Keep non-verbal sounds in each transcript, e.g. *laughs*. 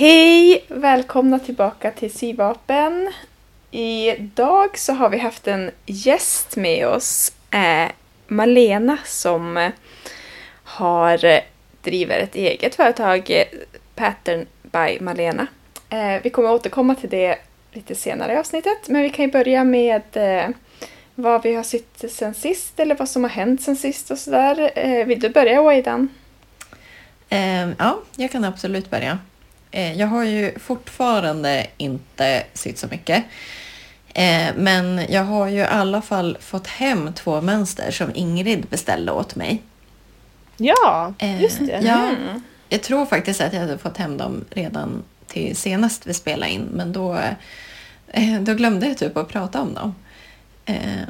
Hej! Välkomna tillbaka till Syvapen. Idag så har vi haft en gäst med oss, eh, Malena, som har eh, driver ett eget företag, eh, Pattern by Malena. Eh, vi kommer återkomma till det lite senare i avsnittet, men vi kan ju börja med eh, vad vi har sytt sen sist eller vad som har hänt sen sist och sådär. Eh, vill du börja Waidan? Ehm, ja, jag kan absolut börja. Eh, jag har ju fortfarande inte sytt så mycket. Eh, men jag har ju i alla fall fått hem två mönster som Ingrid beställde åt mig. Ja, Eh, just det. Ja, Mm. jag tror faktiskt att jag hade fått hem dem redan till senast vi spelade in, men då, då glömde jag typ att prata om dem. Eh,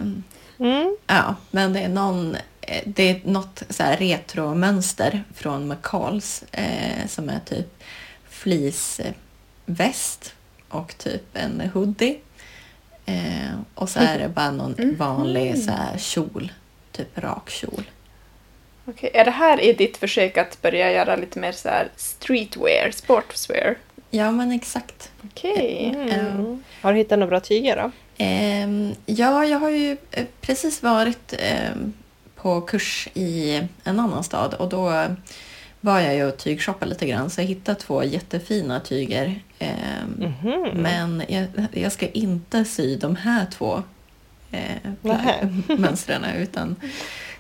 Mm. Ja, men det är någon det är något så här retromönster från McCalls som är typ fleeceväst och typ en hoodie. Eh, och så är det bara någon vanlig så här kjol, typ rak kjol. Okej, är det här i ditt försök att börja göra lite mer så här streetwear, sportswear? Ja, men exakt. Okej. Mm. Har du hittat några bra tyger då? Ehm, ja, jag har ju precis varit ehm, på kurs i en annan stad och då var jag ju och tygshoppade lite grann så jag hittade två jättefina tyger. Ehm, Mhm. Men jag, jag ska inte sy de här två eh, *laughs* mönstren utan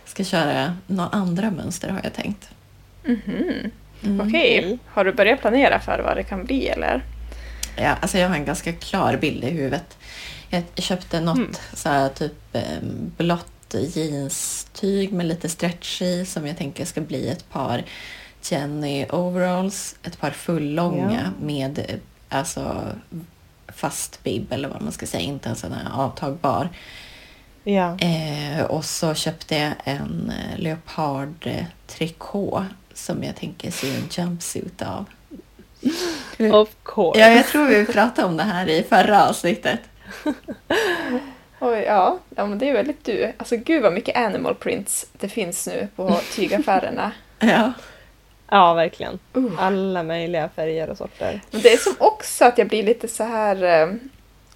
ska köra några andra mönster har jag tänkt. Mhm. Mm. Okej, Okej. har du börjat planera för vad det kan bli eller? Ja, alltså jag har en ganska klar bild i huvudet. Jag köpte något Mm. så här, typ eh, blått jeanstyg med lite stretch i som jag tänker ska bli ett par Jenny overalls. Ett par fullånga med eh, alltså fast bib eller vad man ska säga, inte en sån här avtagbar. Ja. Eh, och så köpte jag en eh, leopardtrikå som jag tänker sy en jumpsuit av. *laughs* Of course. Ja, jag tror vi pratade om det här i förra avsnittet. *laughs* Oj, ja. ja, men det är väldigt du. Alltså gud vad mycket animal prints det finns nu på tygaffärerna. *laughs* Ja. Ja, verkligen. Uh. Alla möjliga färger och sorter. Men det är som också att jag blir lite så här... eh,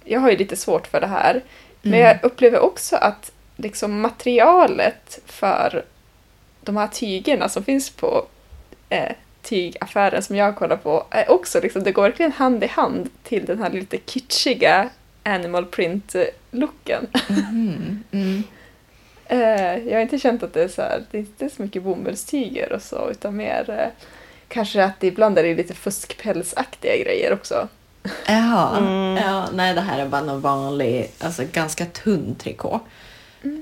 Jag har ju lite svårt för det här. Men Mm. jag upplever också att liksom materialet för de här tygerna som finns på eh, tygaffären som jag kollar på är också liksom, det går verkligen hand i hand till den här lite kitschiga animal print-looken. Mhm. Mm. Eh, jag har inte känt att det är så här, det är inte så mycket bomullstyger och så, utan mer eh, kanske att det ibland är det lite fuskpälsaktiga grejer också. Jaha. Mm. Ja, nej, det här är bara någon vanlig, alltså ganska tunn trikå.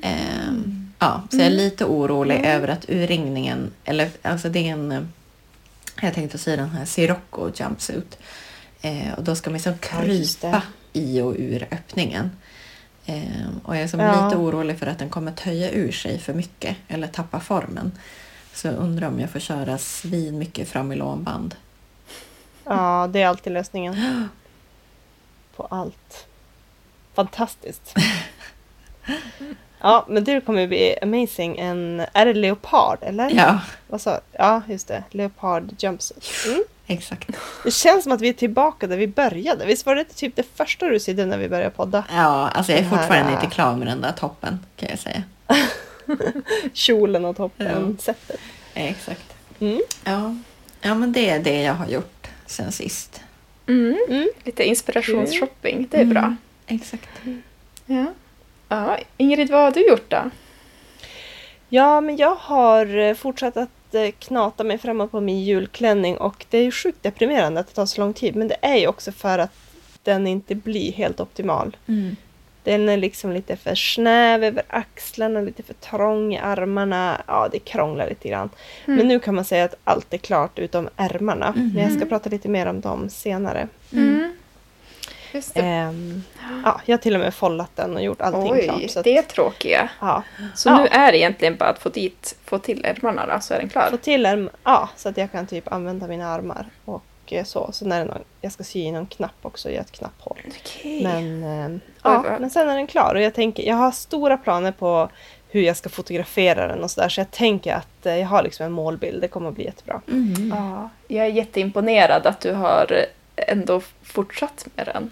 Ehm, ja, så jag är lite orolig över att urringningen, eller alltså det är en, eh, jag tänkte säga den här Sirocco jumpsuit. Eh, och då ska man liksom Ja, krypa i och ur öppningen. Ehm, och jag är som Ja. lite orolig för att den kommer töja ur sig för mycket eller tappa formen. Så jag undrar om jag får köra svin mycket fram i lånband. Ja, det är alltid lösningen. På allt. Fantastiskt. *laughs* Ja, men det kommer bli amazing. En, är det leopard eller? Ja, Vad sa Ja, just det. Leopard jumpsuit. Mm. exakt. Det känns som att vi är tillbaka där vi började. Visst var det typ det första du sydde när vi började podda? Ja, alltså jag är Den här, fortfarande äh, inte klar med den där toppen kan jag säga. *laughs* Kjolen och toppen, Ja. sättet. Eh, Exakt. Mm. Ja. ja, men det är det jag har gjort sen sist. Mm. Mm. Lite inspirationsshopping, det är bra. Mm, Exakt. Ja. Ja. Ingrid, vad har du gjort då? Ja, men jag har eh, fortsatt att eh, knata mig framåt på min julklänning och det är ju sjukt deprimerande att det tar så lång tid men det är ju också för att den inte blir helt optimal. Mm. Den är liksom lite för snäv över axlarna, lite för trång i armarna. Ja, det krånglar lite grann. Men nu kan man säga att allt är klart utom ärmarna. Men jag ska prata lite mer om dem senare. Mm. Just det. Ehm, ja, jag har till och med follat den och gjort allting Oj, klart. Så att, det är tråkiga. ja, Så Ja. nu är det egentligen bara att få dit, få till ärmarna då, så är den klar. få till en, ja, så att jag kan typ använda mina armar. Och eh, så. Sen är det någon, jag ska sy i någon knapp också i ett knapphål. Okej. Men, eh, Oj, ja, men sen är den klar och jag tänker, jag har stora planer på hur jag ska fotografera den och sådär så jag tänker att eh, jag har liksom en målbild, det kommer att bli jättebra. Mm. Ja, jag är jätteimponerad att du har ändå fortsatt med den.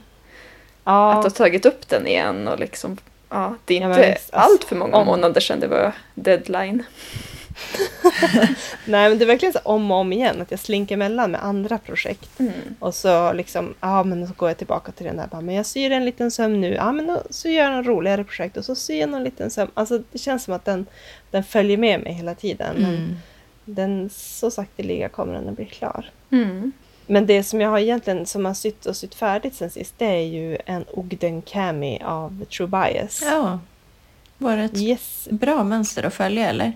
Ja, Att har tagit upp den igen och liksom... Ja, det är Ja, inte men visst, allt för många om- månader sedan det var deadline. *laughs* nej men det är verkligen så om och om igen att jag slinker emellan med andra projekt. Mm. Och så liksom, ja men så går jag tillbaka till den där, bara, men jag syr en liten söm nu, ja men då, så gör jag en roligare projekt och så syr jag en liten söm. Alltså det känns som att den, den följer med mig hela tiden. Men Mm. den, så sakteliga kommer den att bli klar. Mm. Men det som jag har egentligen som har sytt och sytt färdigt sen sist det är ju en Ogden Cami av True Bias. Ja. Var det ett Yes. bra mönster att följa eller?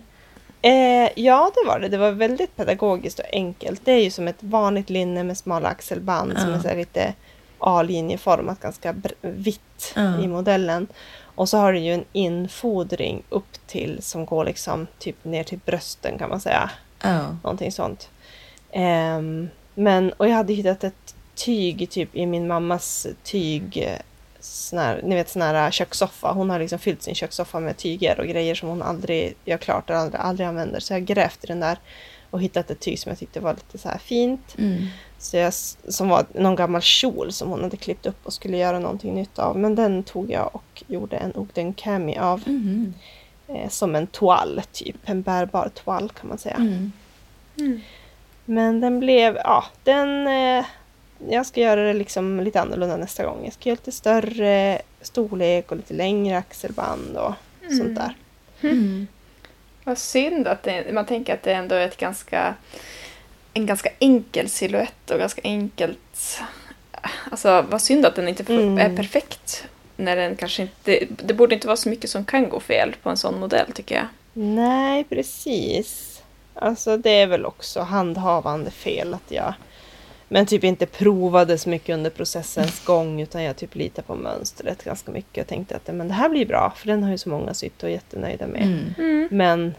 Eh, ja, det var det. Det var väldigt pedagogiskt och enkelt. Det är ju som ett vanligt linne med smala axelband som Ja. är så lite A-linjeformat, ganska vitt Ja. i modellen. Och så har det ju en infodring upp till som går liksom typ ner till brösten kan man säga. Ja. Någonting sånt. Ehm, men, och jag hade hittat ett tyg typ i min mammas tyg, eh, sån här, ni vet sån här kökssoffa. Hon har liksom fyllt sin kökssoffa med tyger och grejer som hon aldrig gör klart och aldrig, aldrig använder. Så jag grävt i den där och hittat ett tyg som jag tyckte var lite så här fint. Mm. Så jag, som var någon gammal kjol som hon hade klippt upp och skulle göra någonting nytt av. Men den tog jag och gjorde en Ogden Cami av. Mhm. Eh, som en toal typ, en bärbar toal kan man säga. Mm. Mm. Men den blev, ja, den... Eh, jag ska göra det liksom lite annorlunda nästa gång. Jag ska göra lite större storlek och lite längre axelband och sånt där. Mm. Vad synd att det, man tänker att det ändå är ett ganska, en ganska enkel silhuett och ganska enkelt... Alltså vad synd att den inte Mm. är perfekt. När den kanske inte, det borde inte vara så mycket som kan gå fel på en sån modell tycker jag. Nej, precis. Alltså det är väl också handhavande fel att jag men typ inte provade så mycket under processens gång utan jag typ litar på mönstret ganska mycket och tänkte att men det här blir bra för den har ju så många sytt och är jättenöjda med. Mm. Men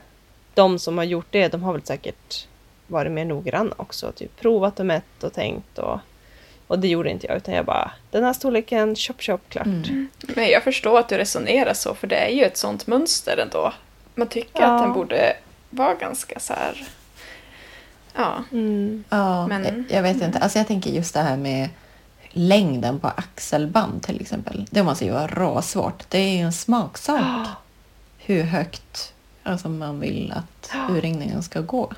de som har gjort det, de har väl säkert varit mer noggranna också. Typ provat och mätt och tänkt och, och det gjorde inte jag utan jag bara den här storleken, chop chop, klart. Mm. Men jag förstår att du resonerar så för det är ju ett sånt mönster ändå. Man tycker Ja. att den borde vara ganska så här... Ja. Mm. Ja, Men- jag, jag vet inte. Alltså jag tänker just det här med längden på axelband till exempel. Det måste ju vara råsvårt. Det är ju en smaksak Ah. hur högt alltså man vill att Ja. urringningen ska gå.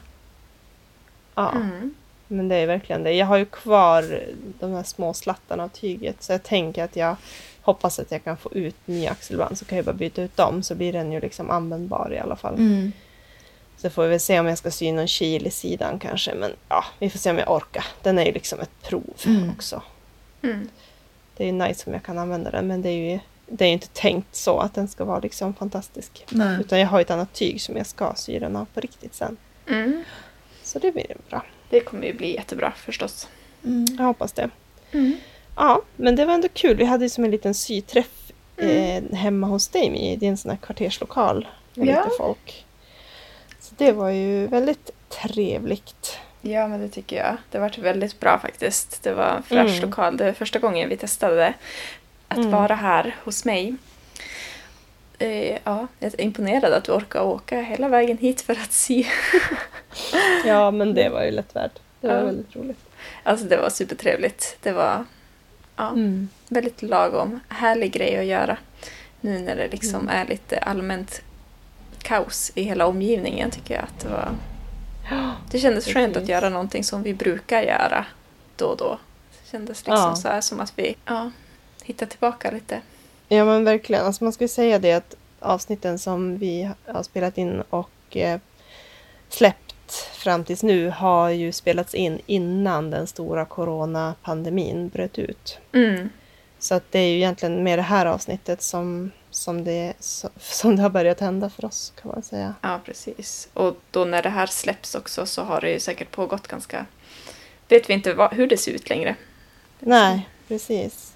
Ja, Mm. men det är verkligen det. Jag har ju kvar de här små slattarna av tyget så jag tänker att jag hoppas att jag kan få ut nya axelband så kan jag bara byta ut dem så blir den ju liksom användbar i alla fall. Mm. Så får vi väl se om jag ska sy någon kil i sidan kanske men ja, vi får se om jag orkar. Den är ju liksom ett prov Mm. också. Mm. Det är ju nice om jag kan använda den men det är ju det är ju inte tänkt så att den ska vara liksom fantastisk. Nej. Utan jag har ett annat tyg som jag ska sy den av på riktigt sen. Mm. Så det blir bra. Det kommer ju bli jättebra förstås. Mm. Jag hoppas det. Mm. Ja, men det var ändå kul. Vi hade ju som en liten syträff Mm. eh, hemma hos dig. Är en sån här kvarterslokal med Ja. lite folk. Det var ju väldigt trevligt. Ja, men det tycker jag. Det varit väldigt bra faktiskt. Det var en fräsch Mm. lokal. Det var första gången vi testade att Mm. vara här hos mig. Eh, ja, jag är imponerad att du orkar åka hela vägen hit för att sy. *laughs* Ja, men det var ju lätt värt. Det var Ja. väldigt roligt. Alltså det var supertrevligt. Det var ja, Mm. väldigt lagom. Härlig grej att göra. Nu när det liksom Mm. är lite allmänt kaos i hela omgivningen tycker jag att det var... *gasps* Det kändes skönt att Precis. göra någonting som vi brukar göra då och då. Det kändes liksom Ja. så här som att vi ja, hittar tillbaka lite. Ja, men verkligen. Alltså man ju säga det att avsnitten som vi har spelat in och eh, släppt fram tills nu har ju spelats in innan den stora coronapandemin bröt ut. Mm. Så att det är ju egentligen med det här avsnittet som, som, det, som det har börjat hända för oss kan man säga. Ja, precis. Och då när det här släpps också så har det ju säkert pågått ganska... Vet vi inte vad, hur det ser ut längre. Nej, precis.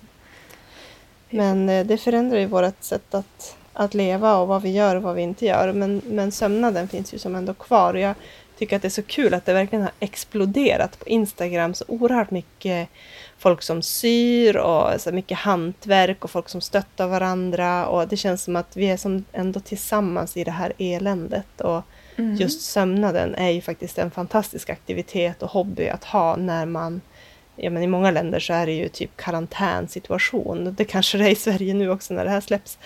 Men eh, det förändrar ju vårt sätt att, att leva och vad vi gör och vad vi inte gör. Men, men sömnaden finns ju som ändå kvar. Och jag tycker att det är så kul att det verkligen har exploderat på Instagram. Så oerhört mycket folk som syr och så mycket hantverk och folk som stöttar varandra. Och det känns som att vi är som ändå tillsammans i det här eländet. Och Mm. just sömnaden är ju faktiskt en fantastisk aktivitet och hobby att ha när man Ja, men I många länder så är det ju typ karantänsituation. Det kanske det är i Sverige nu också när det här släpps.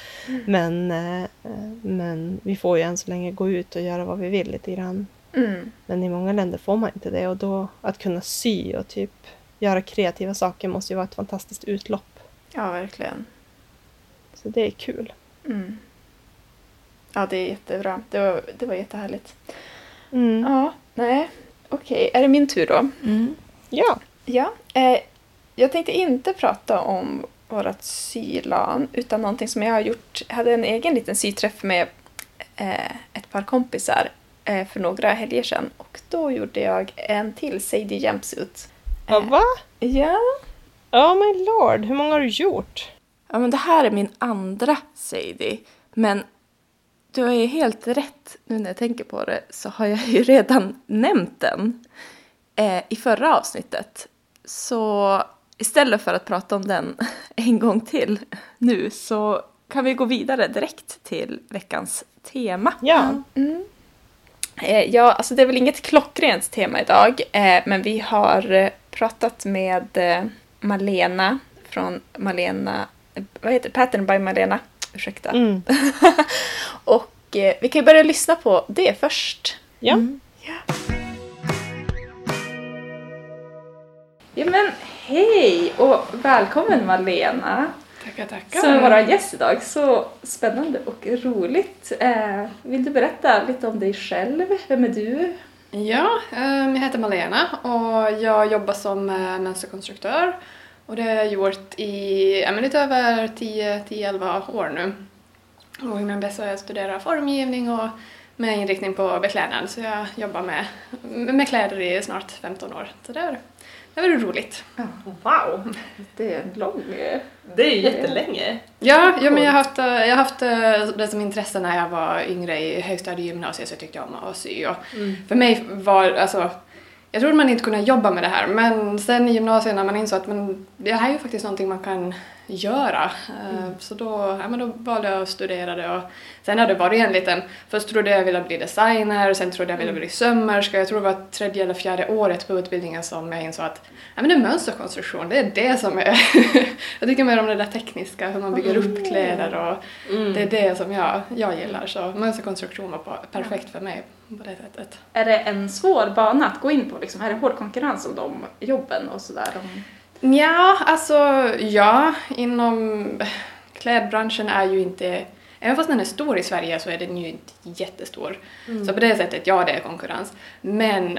Men, eh, men vi får ju än så länge gå ut och göra vad vi vill lite grann. Mm. Men i många länder får man inte det och då att kunna sy och typ göra kreativa saker måste ju vara ett fantastiskt utlopp. Ja, verkligen. Så det är kul. Mm. Ja, det är jättebra. Det var, det var jättehärligt. Mm. Ja, nej. Okej, är det min tur då? Mm. Ja. Ja. Eh, jag tänkte inte prata om vårt sylan utan någonting som jag har gjort. Jag hade en egen liten syträff med eh, ett par kompisar för några helger sedan och då gjorde jag en till Sadie Jumpsuit. ja. Va? Ja. Oh my lord, hur många har du gjort? Ja, men det här är min andra Sadie. Men du har ju helt rätt nu när jag tänker på det så har jag ju *laughs* redan nämnt den eh, i förra avsnittet. Så istället för att prata om den *laughs* en gång till nu så kan vi gå vidare direkt till veckans tema. Ja. Eh, ja, alltså det är väl inget klockrent tema idag, eh, men vi har eh, pratat med eh, Malena från Malena, eh, vad heter det? Pattern by Malena, ursäkta. Mm. *laughs* Och eh, vi kan ju börja lyssna på det först. Ja. Ja men hej och välkommen Malena Tackar, tackar. som är vår gäst idag. Så spännande och roligt. Eh, vill du berätta lite om dig själv? Vem är du? Ja, ehm, jag heter Malena och jag jobbar som eh, mönsterkonstruktör. Och det har jag gjort i ja, lite över 10-11 år nu. Och innan dess har jag studerat formgivning och med inriktning på beklädnad. Så jag jobbar med, med kläder i snart 15 år. Så det är, det är roligt. Wow, Det är en lång... det är jättelänge. Ja, ja men jag har haft, eh, jag haft eh, det som intresse när jag var yngre i högstadiegymnasiet så tyckte jag om att sy. Och För mig var, alltså, jag trodde man inte kunde jobba med det här men sen i gymnasiet när man insåg att men, det här är ju faktiskt någonting man kan göra. Eh, Så då, ja, men då valde jag att studera det och sen har det varit en liten, först trodde jag ville bli designer, sen trodde jag ville bli sömmerska, jag tror det var tredje eller fjärde året på utbildningen som jag insåg att ja, men det är mönsterkonstruktion, det är det som är, *laughs* jag tycker mer om det där tekniska, hur man bygger upp kläder och det är det som jag, jag gillar så mönsterkonstruktion var perfekt för mig på det sättet. Är det en svår bana att gå in på? Liksom? Är det hård konkurrens om de jobben och sådär? Om... Ja, alltså ja, inom klädbranschen är ju inte, även fast den är stor i Sverige så är den ju inte jättestor. Så på det sättet, ja det är konkurrens. Men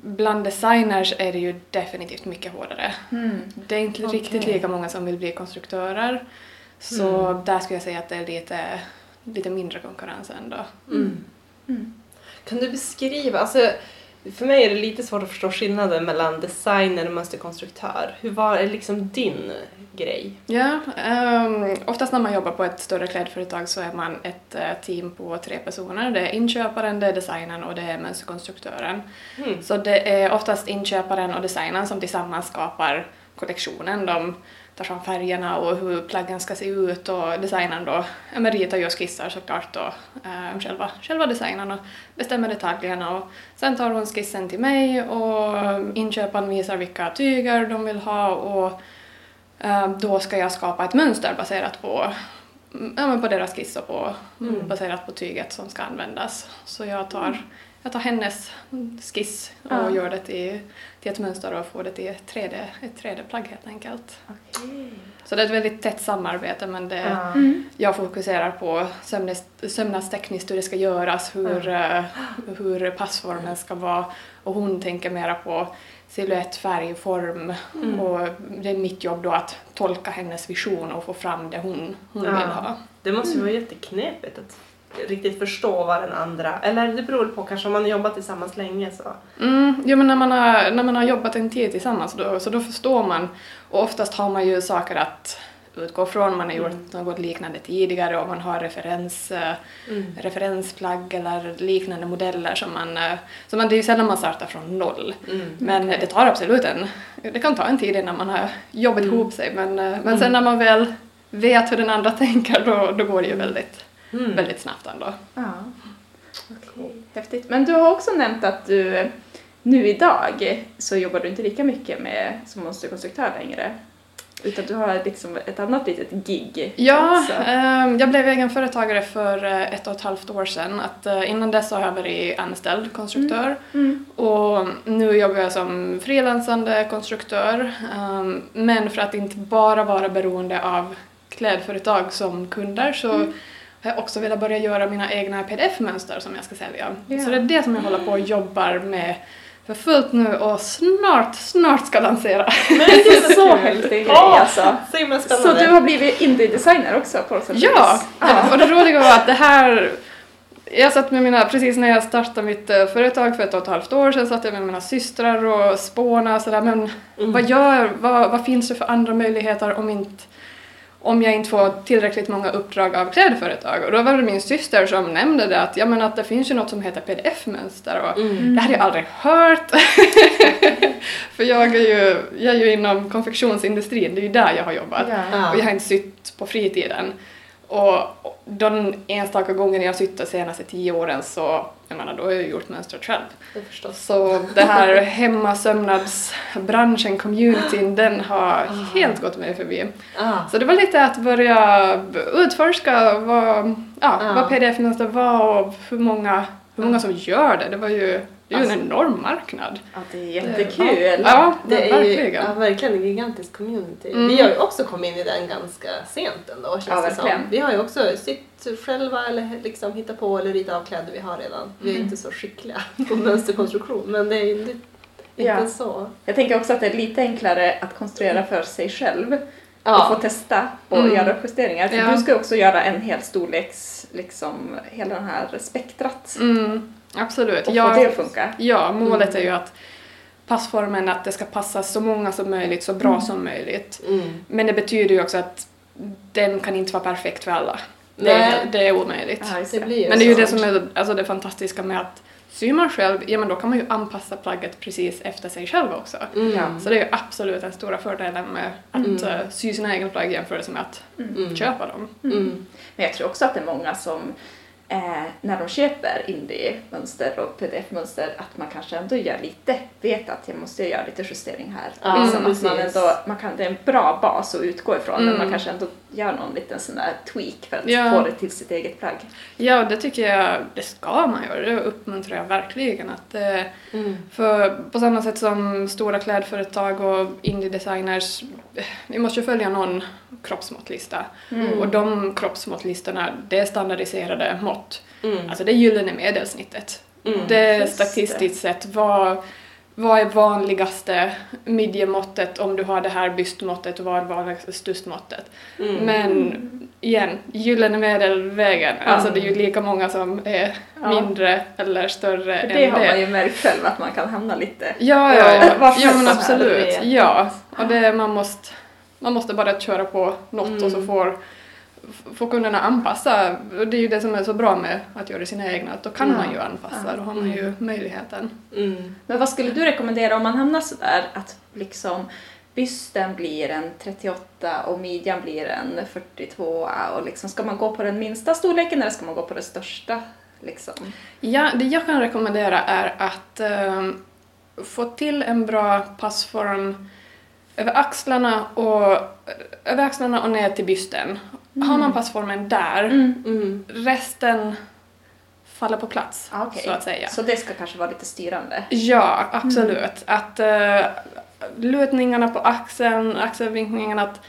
bland designers är det ju definitivt mycket hårdare. Det är inte riktigt lika många som vill bli konstruktörer. Så där skulle jag säga att det är lite, lite mindre konkurrens ändå. Kan du beskriva, alltså för mig är det lite svårt att förstå skillnaden mellan designer och mönsterkonstruktör. Hur var är liksom din grej? Ja, um, oftast när man jobbar på ett större klädföretag så är man ett eh, team på tre personer. Det är inköparen, det är designern och det är mönsterkonstruktören. Mm. Så det är oftast inköparen och designern som tillsammans skapar kollektionen. De tar fram färgerna och hur plaggen ska se ut och designern då ja, men ritar ju och skissar såklart då eh, själva, själva designen och bestämmer detaljerna och sen tar hon skissen till mig och inköparen visar vilka tyger de vill ha och Eh, då ska jag skapa ett mönster baserat på, mm, ja, men på deras skiss och på, Mm. baserat på tyget som ska användas. Så jag tar, jag tar hennes skiss och Ja. gör det till, till ett mönster och får det till ett 3D, ett 3D-plagg helt enkelt. Så det är ett väldigt tätt samarbete men det, Ja. jag fokuserar på sömnes, sömnadstekniskt hur det ska göras, hur, eh, hur passformen ska vara och hon tänker mera på silhuett, färg, form och det är mitt jobb då att tolka hennes vision och få fram det hon, hon Ja. vill ha. Det måste ju vara jätteknepigt att riktigt förstå vad den andra, eller det beror på kanske om man har jobbat tillsammans länge så. Mm, jo men när man, har, när man har jobbat en tid tillsammans då, så då förstår man. Och oftast har man ju saker att utgå från. Man har gjort något liknande tidigare och man har referens, eh, referensplagg eller liknande modeller som man, eh, så man, det är ju sällan man startar från noll. Men det tar absolut en, det kan ta en tid innan man har jobbat ihop sig men, eh, men sen när man väl vet hur den andra *laughs* tänker då, då går det ju väldigt, väldigt snabbt ändå. Ja. Okej, Häftigt. Men du har också nämnt att du nu idag så jobbar du inte lika mycket med som monsterkonstruktör längre. Utan du har liksom ett annat litet gig. Ja, ehm, jag blev egenföretagare för eh, ett och ett halvt år sedan. Att, eh, innan dess har jag varit anställd konstruktör Mm. och nu jobbar jag som frilansande konstruktör. Ehm, men för att inte bara vara beroende av klädföretag som kunder så Mm. Har jag också velat börja göra mina egna pdf-mönster som jag ska sälja. Ja. Så det är det som jag håller på och jobbar med för fullt nu och snart, snart ska lansera. Men det är så *laughs* häftig grej alltså. Så himla Så du har blivit indie-designer också på något sätt? Ja, ja. och det roliga var att det här jag satt med mina, precis när jag startade mitt eh, företag för ett och ett halvt år sedan satt jag med mina systrar och spånade och sådär men vad gör, vad, vad finns det för andra möjligheter om inte om jag inte får tillräckligt många uppdrag av klädföretag och då var det min syster som nämnde det att, ja, men att det finns ju något som heter pdf-mönster och det hade jag aldrig hört. *laughs* För jag är, ju, jag är ju inom konfektionsindustrin, det är ju där jag har jobbat. Ja. Och jag har inte sytt på fritiden. Och de enstaka gånger jag sytt de senaste tio åren så, jag menar, då har jag gjort mönstret själv. Det. Så det här hemmasömnadsbranschen, communityn, den har helt gått mig förbi. Ah. Så det var lite att börja utforska vad, ja, Ja. vad pdf-mönster var och hur många, hur många som gör det. Det var ju det är ju en enorm marknad. ja, det är jättekul. Ja, Det det är ju verkligen. ja, verkligen en gigantisk community. Mm. Vi har ju också kommit in i den ganska sent ändå känns Ja, det som. Vi har ju också sytt själva eller liksom hittat på eller ritat av kläder vi har redan. Vi är Mm. inte så skickliga *laughs* på mönsterkonstruktion men det är ju inte Ja. så. Jag tänker också att det är lite enklare att konstruera för sig själv och Ja. få testa och Mm. göra justeringar. För Ja. du ska ju också göra en hel storleks, liksom hela den här spektrat Mm, absolut. och Ja, få det att funka. Ja, målet är ju att passformen att det ska passa så många som möjligt, så bra som möjligt. Mm. Men det betyder ju också att den kan inte vara perfekt för alla. Det är, Nej. det är omöjligt. Ja, just Det blir ju Men det är ju det som är alltså det fantastiska med att syr man själv, ja men då kan man ju anpassa plagget precis efter sig själv också. Mm. Ja. Så det är ju absolut den stora fördelen med att Mm. eh, sy sina egna plagg jämfört med att Mm. köpa dem. Mm. Men jag tror också att det är många som eh, när de köper indie-mönster och pdf-mönster att man kanske ändå gör lite, vet att jag måste göra lite justering här. Ja, liksom att man ändå, man kan, det är en bra bas att utgå ifrån men Mm. man kanske ändå gör någon liten sån där tweak för att Ja. få det till sitt eget plagg. Ja, det tycker jag, det ska man göra. Det uppmuntrar jag verkligen. Att, eh, Mm. För på samma sätt som stora klädföretag och indie-designers, eh, vi måste ju följa någon kroppsmåttlista. Mm. Och de kroppsmåttlistorna, det är standardiserade mått. Mm. Alltså det gyllene medelsnittet. Mm. Det det. statistiskt sett vad, vad är vanligaste midjemåttet om du har det här bystmåttet och vad är vanligaste stustmåttet. Mm. Men igen, gyllene medelvägen, alltså det är ju lika många som är Ja. mindre eller större För än det har det. man ju märkt själv att man kan hamna lite. Ja, ja, Ja, ja. men absolut. det Ja, och det, man, måste, man måste bara köra på något och så Mm. får, får kunderna anpassa. Och Det är ju det som är så bra med att göra sina egna, att då kan Ja. man ju anpassa, då har man ju möjligheten. Mm. Men vad skulle du rekommendera om man hamnar sådär att liksom bysten blir en 38 och midjan blir en 42 och liksom ska man gå på den minsta storleken eller ska man gå på den största? Liksom? Ja, det jag kan rekommendera är att ehm, få till en bra passform över axlarna och, över axlarna och ner till bysten. Har man passformen där, Mm. resten faller på plats, Ah, okej. så att säga. Så det ska kanske vara lite styrande? Ja, absolut. Att uh, lutningarna på axeln, axelvinkningen, att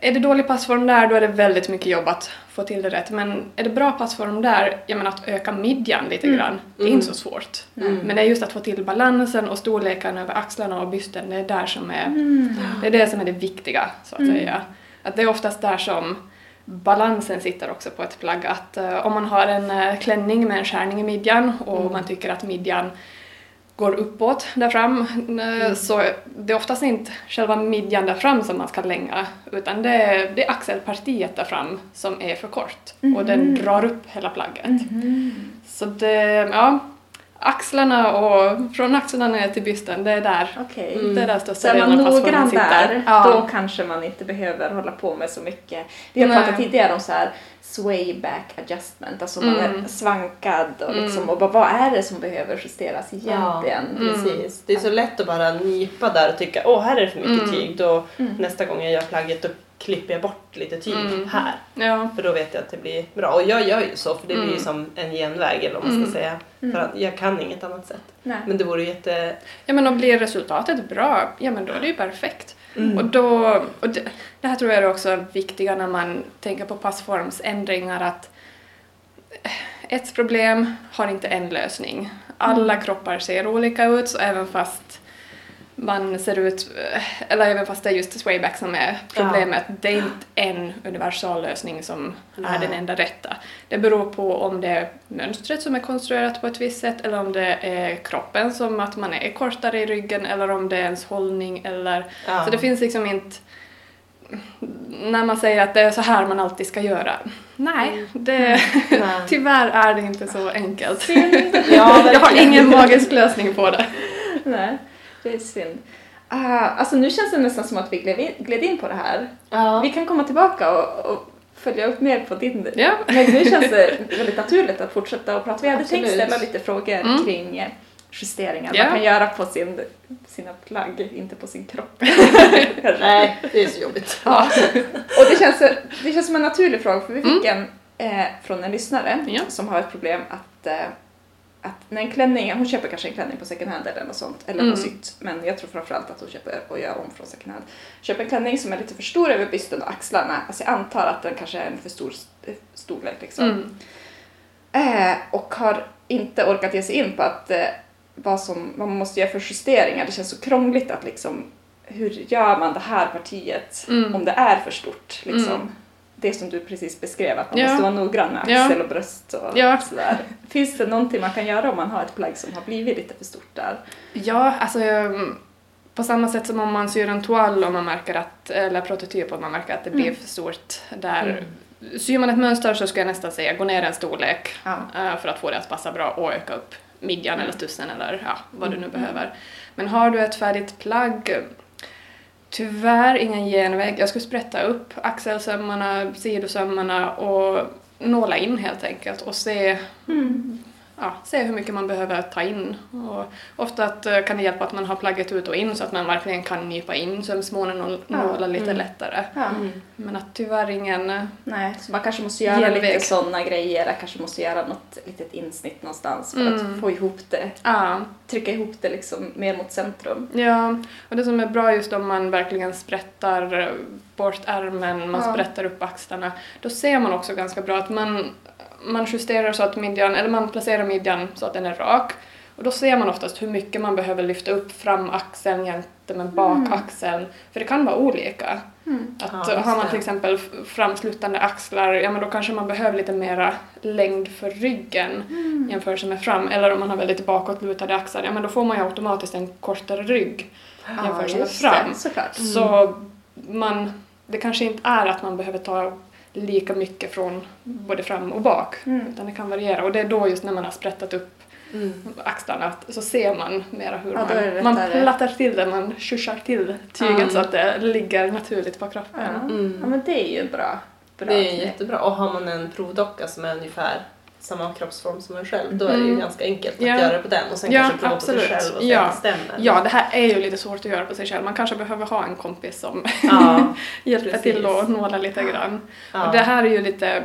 är det dålig passform där då är det väldigt mycket jobb att få till det rätt. Men är det bra passform där, jag menar att öka midjan lite grann, det är Mm. inte så svårt. Mm. Men det är just att få till balansen och storleken över axlarna och bysten, det är där som är, Mm. det är det som är det viktiga, så att säga. Att det är oftast där som balansen sitter också på ett plagg. Att eh, om man har en eh, klänning med en skärning i midjan och man tycker att midjan går uppåt där fram. Eh, Så det är oftast inte själva midjan där fram som man ska länga utan det är, det är axelpartiet där fram som är för kort och den drar upp hela plagget. Så det, ja, axlarna och från axlarna ner till bysten, det är där. Okej. Det är där Så största är man delen av passformen noggrann sitter. där, Ja. då kanske man inte behöver hålla på med så mycket. Vi har Nej. pratat tidigare om så här sway back adjustment, alltså man Mm. är svankad och liksom, och bara, vad är det som behöver justeras egentligen? Mm. Precis. Det är så lätt att bara nypa där och tycka åh här är det för mycket Mm. tyg. Då, Nästa gång jag gör plagget då klipper jag bort lite tyg Mm. här. Ja. För då vet jag att det blir bra. Och jag gör ju så för det blir ju Mm. som en genväg eller vad man ska säga. För att jag kan inget annat sätt. Nej. Men det vore jätte... ja, men om blir resultatet bra, ja men då är det ju perfekt. Mm. Och då, och det, det här tror jag är också viktiga när man tänker på passformsändringar att ett problem har inte en lösning. Alla kroppar ser olika ut, så även fast man ser ut, eller även fast det är just swayback som är problemet, det är inte en universal lösning som är Nej. den enda rätta. Det beror på om det är mönstret som är konstruerat på ett visst sätt eller om det är kroppen som att man är kortare i ryggen eller om det är ens hållning eller Ja. så det finns liksom inte när man säger att det är så här man alltid ska göra. Nej, det, *laughs* Nej. tyvärr är det inte så enkelt. *laughs* Ja, jag har ingen magisk lösning på det. Nej, det är synd. Ah, alltså nu känns det nästan som att vi gled in, gled in på det här. Ja. Vi kan komma tillbaka och, och följa upp mer på din Ja. Men nu känns det väldigt naturligt att fortsätta och prata. Vi hade tänkt Absolut. ställa lite frågor Mm. kring eh, justeringar Ja. man kan göra på sin, sina plagg, inte på sin kropp. *laughs* Nej, det är så jobbigt. Ja. *laughs* Och det känns, det känns som en naturlig fråga för vi fick en eh, från en lyssnare Mm. Ja. som har ett problem att, eh, att när en klänning, hon köper kanske en klänning på second hand eller något sånt, eller Mm. på sytt, men jag tror framförallt att hon köper och gör om från second hand. Köper en klänning som är lite för stor över bysten och axlarna, alltså jag antar att den kanske är en för stor st- storlek liksom. Mm. Eh, och har inte orkat ge sig in på att eh, vad, som, vad man måste göra för justeringar. Det känns så krångligt att liksom, hur gör man det här partiet Mm. om det är för stort? Liksom. Mm. Det som du precis beskrev, att man Ja. måste vara noggrann med Ja. axel och bröst och Ja. sådär. Finns det någonting man kan göra om man har ett plagg som har blivit lite för stort där? Ja, alltså um, på samma sätt som om man syr en toal och man märker att, eller prototyp och man märker att det blir för stort där. Syr man ett mönster så skulle jag nästan säga gå ner en storlek Ja. eh, för att få det att passa bra och öka upp midjan eller stussen eller ja, vad du nu behöver. Men har du ett färdigt plagg Tyvärr ingen genväg. Jag skulle sprätta upp axelsömmarna, sidosömmarna och nåla in helt enkelt och se, mm ja, se hur mycket man behöver ta in. Och ofta att, eh, kan det hjälpa att man har plagget ut och in så att man verkligen kan nypa in sömsmånen och Ja. nåla lite lättare. Ja. Men att tyvärr ingen... eh, Nej, så man kanske måste göra lite sådana grejer, eller kanske måste göra något litet insnitt någonstans för Mm. att få ihop det, Ja, trycka ihop det liksom mer mot centrum. Ja, och det som är bra just om man verkligen sprättar eh, bort ärmen, man Ja. sprättar upp axlarna, då ser man också ganska bra att man, man justerar så att midjan, eller man placerar midjan så att den är rak. Och då ser man oftast hur mycket man behöver lyfta upp fram axeln jämte med bakaxeln, för det kan vara olika. Att Ja, har man till exempel framslutande axlar, ja men då kanske man behöver lite mera längd för ryggen jämfört med fram. Eller om man har väldigt bakåtlutade axlar, ja men då får man ju automatiskt en kortare rygg jämfört med fram. det, såklart. Så man, det kanske inte är att man behöver ta lika mycket från både fram och bak, Mm. utan det kan variera. Och det är då just när man har sprättat upp Mm. axlarna så ser man mera hur Ja, man, man plattar till det, man tjuschar till tyget Mm. så att det ligger naturligt på kroppen. Ja. Mm. ja, men det är ju bra. bra Det är jättebra. Och har man en provdocka som är ungefär samma kroppsform som en själv, då är det ju Mm. ganska enkelt att göra på den och sen kanske prova på sig själv och se att det stämmer. Ja, det här är ju lite svårt att göra på sig själv. Man kanske behöver ha en kompis som *laughs* hjälper Precis. till att nåla lite grann. Och det här är ju lite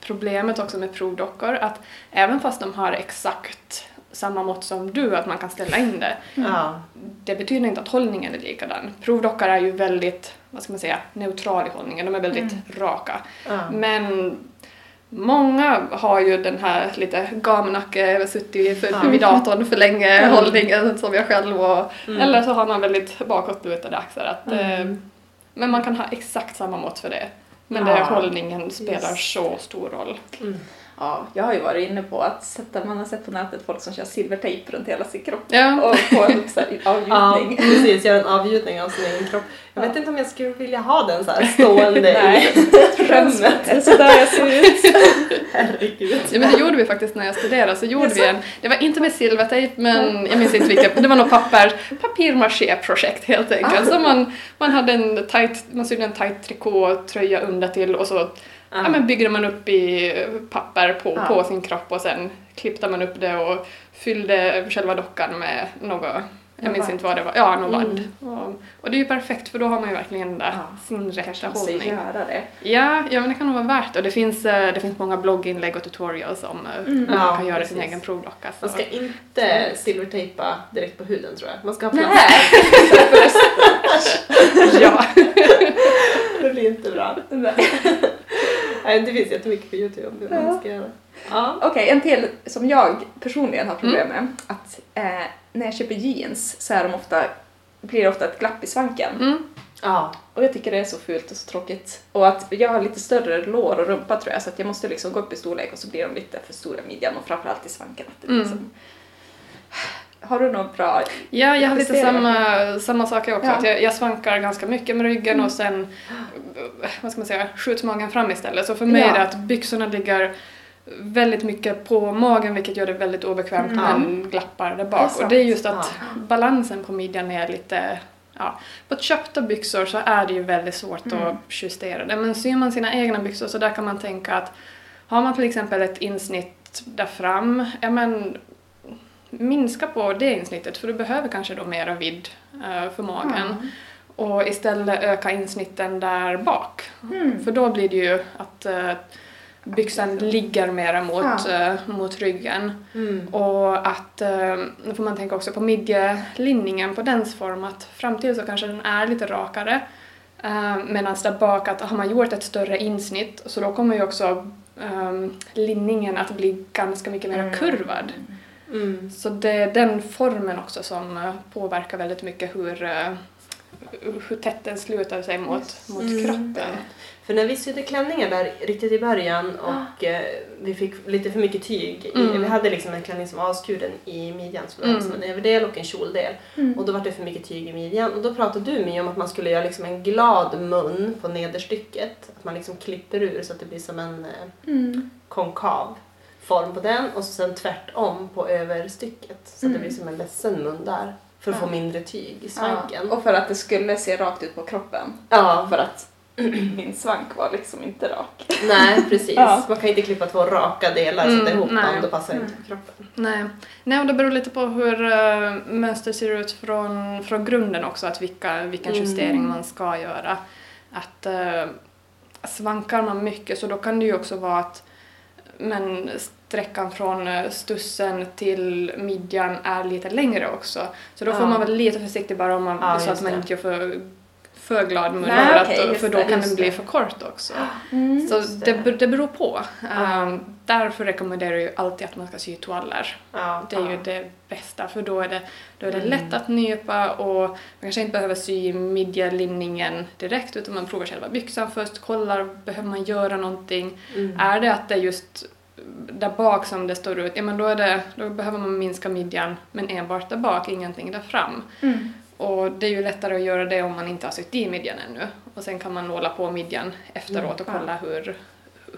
problemet också med provdockor, att även fast de har exakt samma mått som du, att man kan ställa in det, Ja. det betyder inte att hållningen är likadan. Provdockor är ju väldigt, vad ska man säga, neutral i hållningen, de är väldigt raka. Ja. Men många har ju den här lite gamnacke, suttit för, Ja. vid datorn för länge Mm. hållningen som jag själv och Mm. eller så har man väldigt bakåtlutade axlar. Att, eh, Mm. men man kan ha exakt samma mått för det. Men det, Ja, hållningen spelar just så stor roll. Mm. Ja, jag har ju varit inne på att sätta, man har sett på nätet folk som kör silvertejp runt hela sin kropp Ja. och få en så här *laughs* Ja, avgjutning. precis. Göra en avgjutning av sin egen kropp. Jag vet inte om jag skulle vilja ha den så här stående Nej. i *laughs* rummet. Det är sådär jag ser ut. *laughs* Herregud. Ja, men det gjorde vi faktiskt när jag studerade. Så gjorde vi en, det var inte med silvertejp, men jag minns inte vilket. Det var något papper, papier-maché-projekt helt enkelt. Så man, man hade en tight, man sydde en tight trikåtröja under till och så ja. men byggde man upp i papper på, Ja. på sin kropp och sen klippte man upp det och fyllde själva dockan med något jag minns inte vad det var. Ja, något Mm. Och, och det är ju perfekt för då har man ju verkligen den där Ja, sin rätta hållning. göra det. Ja, ja, men det kan nog vara värt det. Och det finns, eh, det finns många blogginlägg och tutorials om eh, hur man Ja, kan göra sin precis. egen provdocka. så- Man ska inte silvertejpa direkt på huden tror jag. Man ska ha plats. Nej. *laughs* ja. *laughs* Det blir inte bra. Nej, det finns jättemycket på Youtube hur Ja. man ska göra. Ja. Okej, en till som jag personligen har problem Mm. med. Att eh, när jag köper jeans så är de ofta, blir det ofta ett glapp i svanken. Mm. Ja. Och jag tycker det är så fult och så tråkigt. Och att jag har lite större lår och rumpa tror jag så att jag måste liksom gå upp i storlek och så blir de lite för stora i midjan och framförallt i svanken. Att det Mm. liksom... Har du något bra? Ja, jag har lite samma, samma sak jag också. Ja. Att jag, jag svankar ganska mycket med ryggen Mm. och sen, eh, vad ska man säga, skjuts magen fram istället. Så för mig Ja. är det att byxorna ligger väldigt mycket på magen vilket gör det väldigt obekvämt Mm. men glappar där Det är bak. sant. och det är just att Ja. balansen på midjan är lite Ja, på köpta byxor så är det ju väldigt svårt Mm. att justera det. Men syr man sina egna byxor så där kan man tänka att har man till exempel ett insnitt där fram, ja men minska på det insnittet för du behöver kanske då mera vidd eh, för magen. Och istället öka insnitten där bak. Mm. För då blir det ju att eh, byxan ligger mera mot, eh, mot ryggen. Mm. Och att, eh, då får man tänka också på midjelinningen på dens form, att framtill så kanske den är lite rakare. Uh, Medan där bak att har man gjort ett större insnitt så då kommer ju också ehm, linningen att bli ganska mycket mer Mm. kurvad. Mm. Så det är den formen också som eh, påverkar väldigt mycket hur, eh, hur tätt den slutar sig mot, mot Mm. kroppen. För när vi sydde klänningar där riktigt i början och eh, vi fick lite för mycket tyg. Mm. Vi hade liksom en klänning som var avskuren i midjan som Mm. som en överdel och en kjoldel. Mm. Och då var det för mycket tyg i midjan. Och då pratade du med om att man skulle göra liksom en glad mun på nederstycket. Att man liksom klipper ur så att det blir som en Mm. konkav form på den och så sen tvärtom på överstycket. Så att det Mm. blir som en ledsen mun där. För att Ja. få mindre tyg i svanken. Ja, och för att det skulle se rakt ut på kroppen. Ja, För att *clears throat* min svank var liksom inte rak. nej precis. Ja. Man kan inte klippa två raka delar och Mm, sätta ihop nej. dem. Då passar det inte på kroppen. Nej. Nej, och det beror lite på hur uh, mönster ser ut från, från grunden också, att vilka, vilken Mm. justering man ska göra. Att uh, svankar man mycket så då kan det ju också vara att men sträckan från eh, stussen till midjan är lite längre också. Så då får Ja. man vara lite försiktig bara om man, Ja, så att man inte gör för, för glad mun Nej, för, okej, att, för då det, kan den bli för kort också. Mm. Så det, det. ber- det beror på. Um, därför rekommenderar jag ju alltid att man ska sy toaller. Ja, Det är ju ja. det bästa för då är det, då är det Mm. lätt att nypa och man kanske inte behöver sy midjelinningen direkt utan man provar själva byxan först, kollar, behöver man göra någonting? Mm. Är det att det är just där bak som det står ut, ja men då, är det, då behöver man minska midjan men enbart där bak, ingenting där fram. Mm. Och det är ju lättare att göra det om man inte har sytt i midjan ännu. Och sen kan man nåla på midjan efteråt och Mm. kolla hur,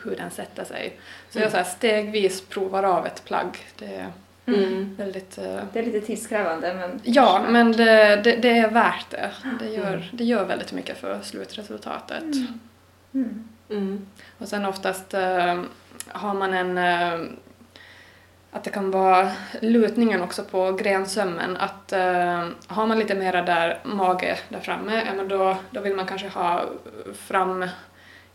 hur den sätter sig. Så Mm. jag så här stegvis provar av ett plagg. Det är Mm. väldigt... eh, Det är lite tidskrävande men... Ja, men det, det, det är värt det. Det gör, det gör väldigt mycket för slutresultatet. Mm. Mm. Och sen oftast eh, har man en... eh, att det kan vara lutningen också på grensömmen. Att eh, har man lite mera där mage där framme, ja, men då, då vill man kanske ha fram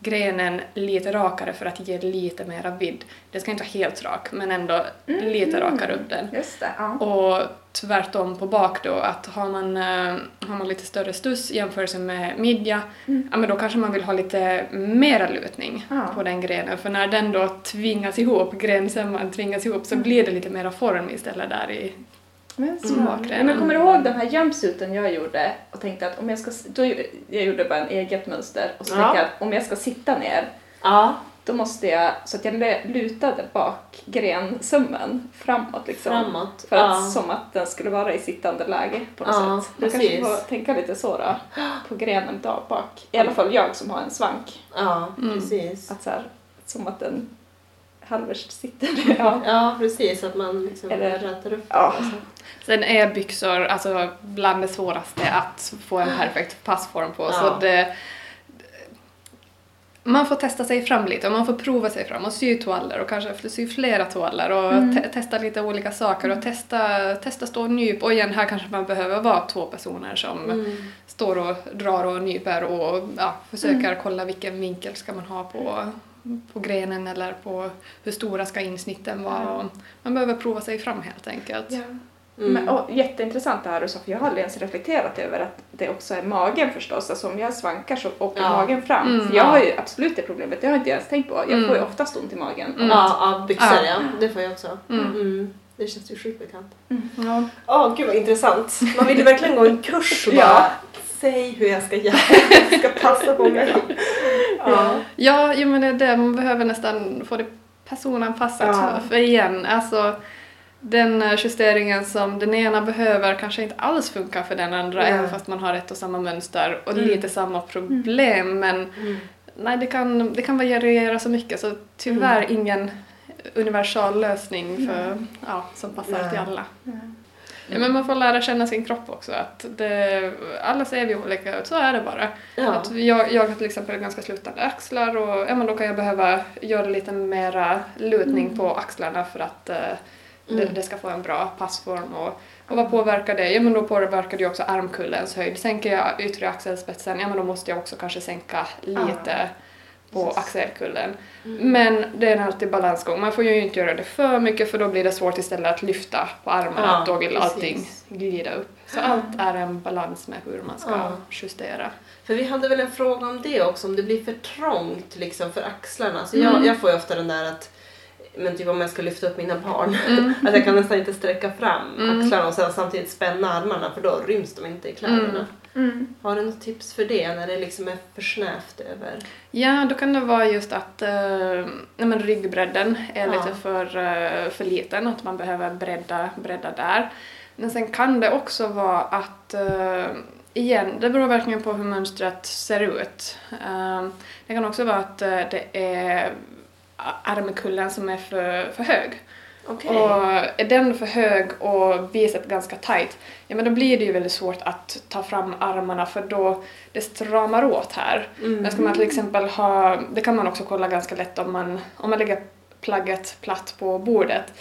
grenen lite rakare för att ge lite mera vidd. Det ska inte vara helt rak, men ändå lite rakare upp den. Just det, ja. Och tvärtom på bak då, att har man, eh, har man lite större stuss i jämförelse med midja, Mm. ja men då kanske man vill ha lite mera lutning Ja. på den grenen. För när den då tvingas ihop, grensemman tvingas ihop, så blir det lite mera form istället där i Men, så. Mm. Men kommer du ihåg den här jumpsuiten jag gjorde och tänkte att om jag ska, då, jag gjorde bara en eget mönster och så Ja. tänkte jag att om jag ska sitta ner Ja. då måste jag, så att jag lutade bak grensummen framåt liksom. Framåt. För att, ja. som att den skulle vara i sittande läge på något Ja, sätt. Man kanske får tänka lite så då, *gasps* på grenen där bak. I alla fall jag som har en svank. ja, Mm. precis. Att så här, som att den halvers sitter. *laughs* Ja. Ja, precis. Att man liksom Eller- rätar upp Ja. det. Alltså. Sen är byxor alltså bland det svåraste att få en perfekt passform på. Ja. Så det, man får testa sig fram lite och man får prova sig fram och sy toaller och kanske sy flera toaller och Mm. te- testa lite olika saker och testa, testa stå och nyp. Och igen, här kanske man behöver vara två personer som Mm. står och drar och nyper och ja, försöker kolla vilken vinkel ska man ha på, på grenen eller på hur stora ska insnitten vara. Och Man behöver prova sig fram helt enkelt. Mm. Men, och, jätteintressant det här du sa, för jag har aldrig ens reflekterat över att det också är magen förstås. Alltså om jag svankar så åker Ja. magen fram. Mm, för jag ja. har ju absolut det problemet, det har jag inte ens tänkt på. Jag Mm. får ju oftast ont i magen. Mm. Ja, ja, byxor Ja. ja. Det får jag också. Mm. Mm. Det känns ju sjukt bekant. Ja. Åh, gud vad intressant. Man vill ju verkligen gå en kurs och *laughs* bara Ja. säg hur jag ska göra. Jag ska passa på mig. *laughs* Ja. Ja, jo, men det är det. Man behöver nästan få det personanpassat. Ja. För igen, alltså den eh, justeringen som den ena behöver kanske inte alls funkar för den andra även fast man har ett och samma mönster och Mm. lite samma problem. Men Mm. nej, det kan, det kan variera så mycket så tyvärr Mm. ingen universal lösning för, ja, som passar till alla. Ja, men man får lära känna sin kropp också. Att det, alla ser vi olika ut, så är det bara. Ja. Att jag, jag har till exempel ganska slutande axlar och ja, men då kan jag behöva göra lite mera lutning på axlarna för att eh, det, Mm. det ska få en bra passform. Och, och vad påverkar det? Ja men då påverkar det ju också armkullens höjd. Sänker jag yttre axelspetsen, ja men då måste jag också kanske sänka lite på Precis. axelkullen. Mm. Men det är alltid balansgång. Man får ju inte göra det för mycket för då blir det svårt istället att lyfta på armarna. Ja, då vill precis. allting glida upp. Så allt är en balans med hur man ska Ja. justera. För vi hade väl en fråga om det också, om det blir för trångt liksom för axlarna. Så jag, Mm. jag får ju ofta den där att men typ om jag ska lyfta upp mina barn, Mm. *laughs* att jag kan nästan inte sträcka fram Mm. axlarna och sen samtidigt spänna armarna för då ryms de inte i kläderna. Mm. Har du något tips för det när det liksom är för snävt över? Ja, då kan det vara just att eh, nej, men ryggbredden är Ja. lite för, eh, för liten, att man behöver bredda, bredda där. Men sen kan det också vara att, eh, igen, det beror verkligen på hur mönstret ser ut. Eh, det kan också vara att eh, det är armkullen som är för, för hög. Okej. Och är den för hög och bicep ganska tight, ja men då blir det ju väldigt svårt att ta fram armarna för då det stramar åt här. Mm. Men ska man till exempel ha, det kan man också kolla ganska lätt om man, om man lägger plagget platt på bordet.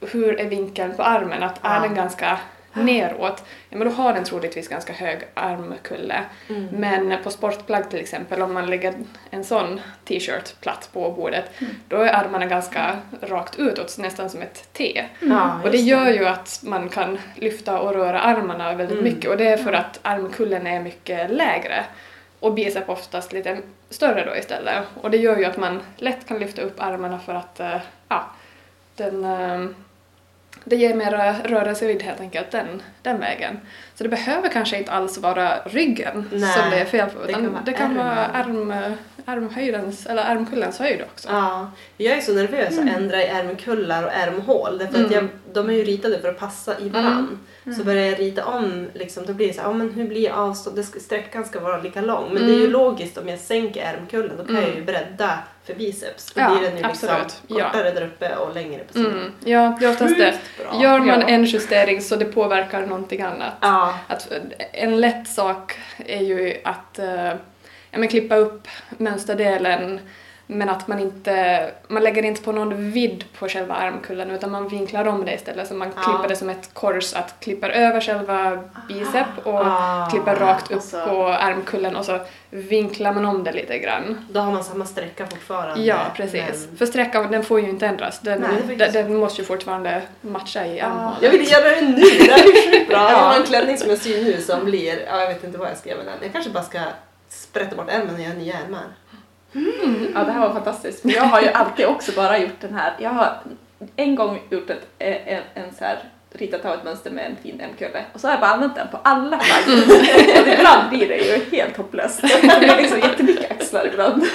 Hur är vinkeln på armen? Att är den ganska neråt, ja men då har den troligtvis ganska hög armkulle. Mm. Men på sportplagg till exempel, om man lägger en sån t-shirt platt på bordet, då är armarna ganska rakt utåt, så nästan som ett T. Ja, Och det gör ju att man kan lyfta och röra armarna väldigt Mm. mycket och det är för att armkullen är mycket lägre och bicep oftast lite större då istället. Och det gör ju att man lätt kan lyfta upp armarna för att eh, ja, den, eh, det ger mer rörelsevidd helt enkelt den, den vägen. Så det behöver kanske inte alls vara ryggen Nej, som det är fel på det utan kan vara det kan vara arm, armhöjdens, eller armkullens höjd också. Ja, jag är så nervös att ändra i ärmkullar och ärmhål därför att Mm. jag, de är ju ritade för att passa i Så börjar jag rita om, liksom, då blir det så här, ja, men hur blir avstånd? Det ska, sträckan ska vara lika lång. Men det är ju Mm. logiskt om jag sänker ärmkullen, då kan jag ju Mm. bredda för biceps. Då Ja, blir den ju liksom absolut. Ja. kortare där uppe och längre på sidan. Mm. Ja, det är oftast det. Bra. Gör man Ja. en justering så det påverkar någonting annat. Ja, Att, en lätt sak är ju att eh, ja, men klippa upp mönsterdelen men att man inte, man lägger inte på någon vidd på själva armkullen utan man vinklar om det istället så man Ja. klipper det som ett kors, att klipper över själva bicep och Ah. klipper rakt upp Alltså. på armkullen och så vinklar man om det lite grann. då har man samma sträcka fortfarande. Ja, precis. men- För sträckan den får ju inte ändras. Den, Nej, den, den måste ju fortfarande matcha i armhålet. Jag vill göra det nu, det här blir sjukt bra. *laughs* Jag Ja. har en klänning som jag syr nu som blir, ja, jag vet inte vad jag ska göra med den. Jag kanske bara ska sprätta bort ärmen och göra nya ärmar. Ja, det här var fantastiskt. För jag har ju alltid också bara gjort den här. Jag har en gång gjort ett, en, en så här ritat av ett mönster med en fin M-kulle och så har jag bara använt den på alla plagg. *laughs* och ibland blir det ju helt hopplöst. *laughs* Det blir liksom jättemycket axlar ibland. *laughs*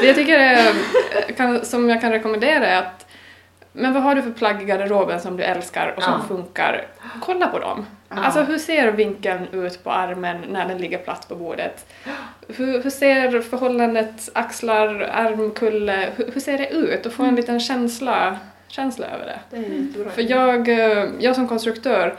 Det jag tycker är, kan, som jag kan rekommendera är att men vad har du för plagg i garderoben som du älskar och som Ja. funkar? Kolla på dem. Ja. Alltså hur ser vinkeln ut på armen när den ligger platt på bordet? Hur, hur ser förhållandet axlar, armkulle, hur, hur ser det ut? Och få en liten känsla, känsla över det. Det. För jag, eh, jag som konstruktör,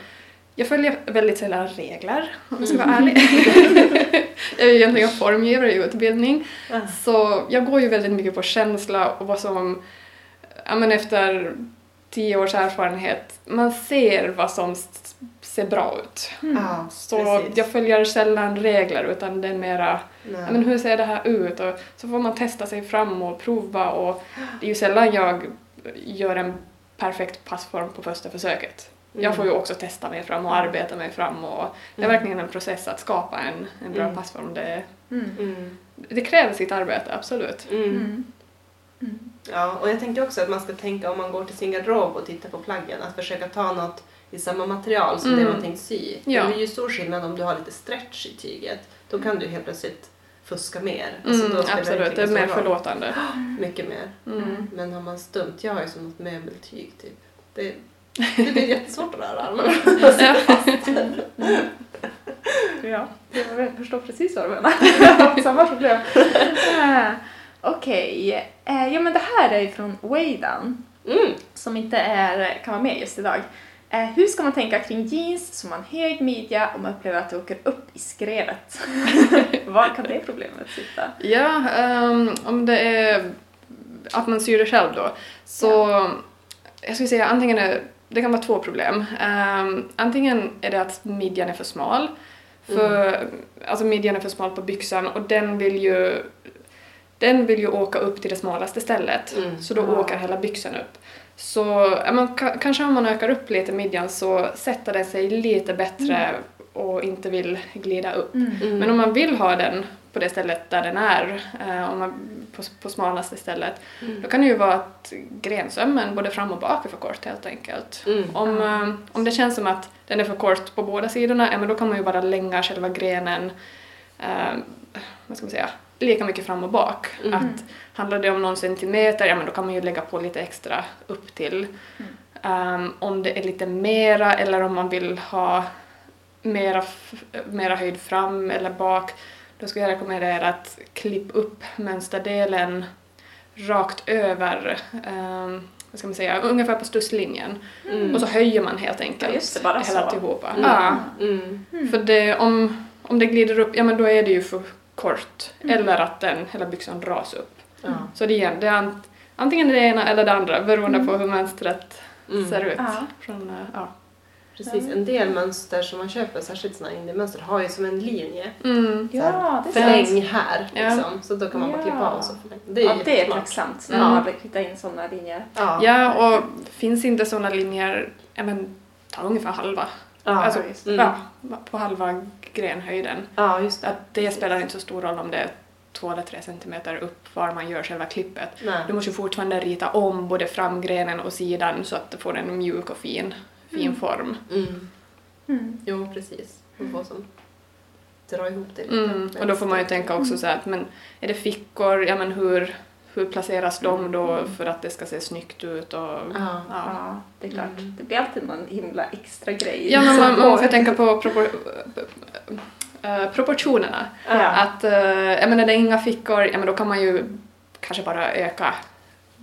jag följer väldigt sällan regler om jag ska vara ärlig. *laughs* jag är egentligen formgivare i utbildning. Ja. Så jag går ju väldigt mycket på känsla och vad som, ja men efter tio års erfarenhet, man ser vad som ser bra ut. Ja, Så precis. jag följer sällan regler utan det är mera, Nej. ja men hur ser det här ut? Och så får man testa sig fram och prova och det är ju sällan jag gör en perfekt passform på första försöket. Jag får ju också testa mig fram och arbeta mig fram och det är Mm. verkligen en process att skapa en, en bra Mm. passform. Det, Mm. Mm. det kräver sitt arbete, absolut. Ja, och jag tänkte också att man ska tänka om man går till sin garderob och tittar på plaggen, att försöka ta något i samma material som Mm. det man tänkt sy. Ja. Det är ju stor skillnad om du har lite stretch i tyget. Då kan du helt plötsligt fuska mer. Alltså, Mm, absolut, det är mer förlåtande. *gasps* Mycket mer. Mm. Men har man stumt, jag har ju som något möbeltyg typ. Det, *laughs* det blir jättesvårt att röra armarna. *laughs* Ja, *laughs* jag förstår precis vad du menar. Samma problem. Okej, eh, ja men det här är från Waydan Mm. som inte är, kan vara med just idag. Eh, hur ska man tänka kring jeans som har en hög midja om man upplever att det åker upp i skrevet? *laughs* Var kan det problemet sitta? Ja, ehm, om det är att man syr det själv då, så jag skulle säga antingen är, det kan vara två problem. Ehm, antingen är det att midjan är för smal, för, alltså midjan är för smal på byxan och den vill ju den vill ju åka upp till det smalaste stället, Mm. så då Ja. åker hela byxan upp. Så man, ka- kanske om man ökar upp lite midjan så sätter den sig lite bättre och inte vill glida upp. Mm. Men om man vill ha den på det stället där den är, eh, om man, på, på smalaste stället, Mm. då kan det ju vara att grensömmen både fram och bak är för kort helt enkelt. Mm. Om, eh, om det känns som att den är för kort på båda sidorna, ja, men då kan man ju bara länga själva grenen, eh, vad ska man säga, lika mycket fram och bak. Mm. Att handlar det om någon centimeter, ja men då kan man ju lägga på lite extra upp till. Um, om det är lite mera eller om man vill ha mera, mera höjd fram eller bak, då skulle jag rekommendera att klippa upp mönsterdelen rakt över, um, vad ska man säga, ungefär på stusslinjen. Mm. Och så höjer man helt enkelt Ja, just det, bara hela så. tillhopa. Mm. Ja. Mm. För det, om, om det glider upp, ja men då är det ju för kort. Mm. Eller att den, hela byxan dras upp. Ja. Så det, är, det är ant, antingen det ena eller det andra beroende på hur mönstret Mm. ser ut. Ja. Från, eh, ja. Precis, en del mönster som man köper, särskilt såna indie-mönster, har ju som en linje. Mm. Ja, det är sant. Förläng här Ja. liksom. Så då kan man bara Ja. klippa av och så förläng. Det är Ja, det är tacksamt när Mm. man vill hitta in sådana linjer. Ja. ja, och finns inte sådana linjer, ja men ta ungefär halva. Ja, alltså. Mm. ja, på halva grenhöjden. ja, just det. Att det spelar inte så stor roll om det är två eller tre centimeter upp var man gör själva klippet. Nej. Du måste ju fortfarande rita om både framgrenen och sidan så att det får en mjuk och fin, fin form. Mm. Mm. Jo, precis. Man får som dra ihop det lite. Mm. Och då får man ju tänka också så här att men är det fickor, ja men hur, hur placeras de då för att det ska se snyggt ut och Ja. ja. Ja, det är klart. Mm. Det blir alltid någon himla extra grej. Ja, men man, man får tänka på propor äh, proportionerna. Ja. Att, äh, jag menar, det är inga fickor, ja men då kan man ju kanske bara öka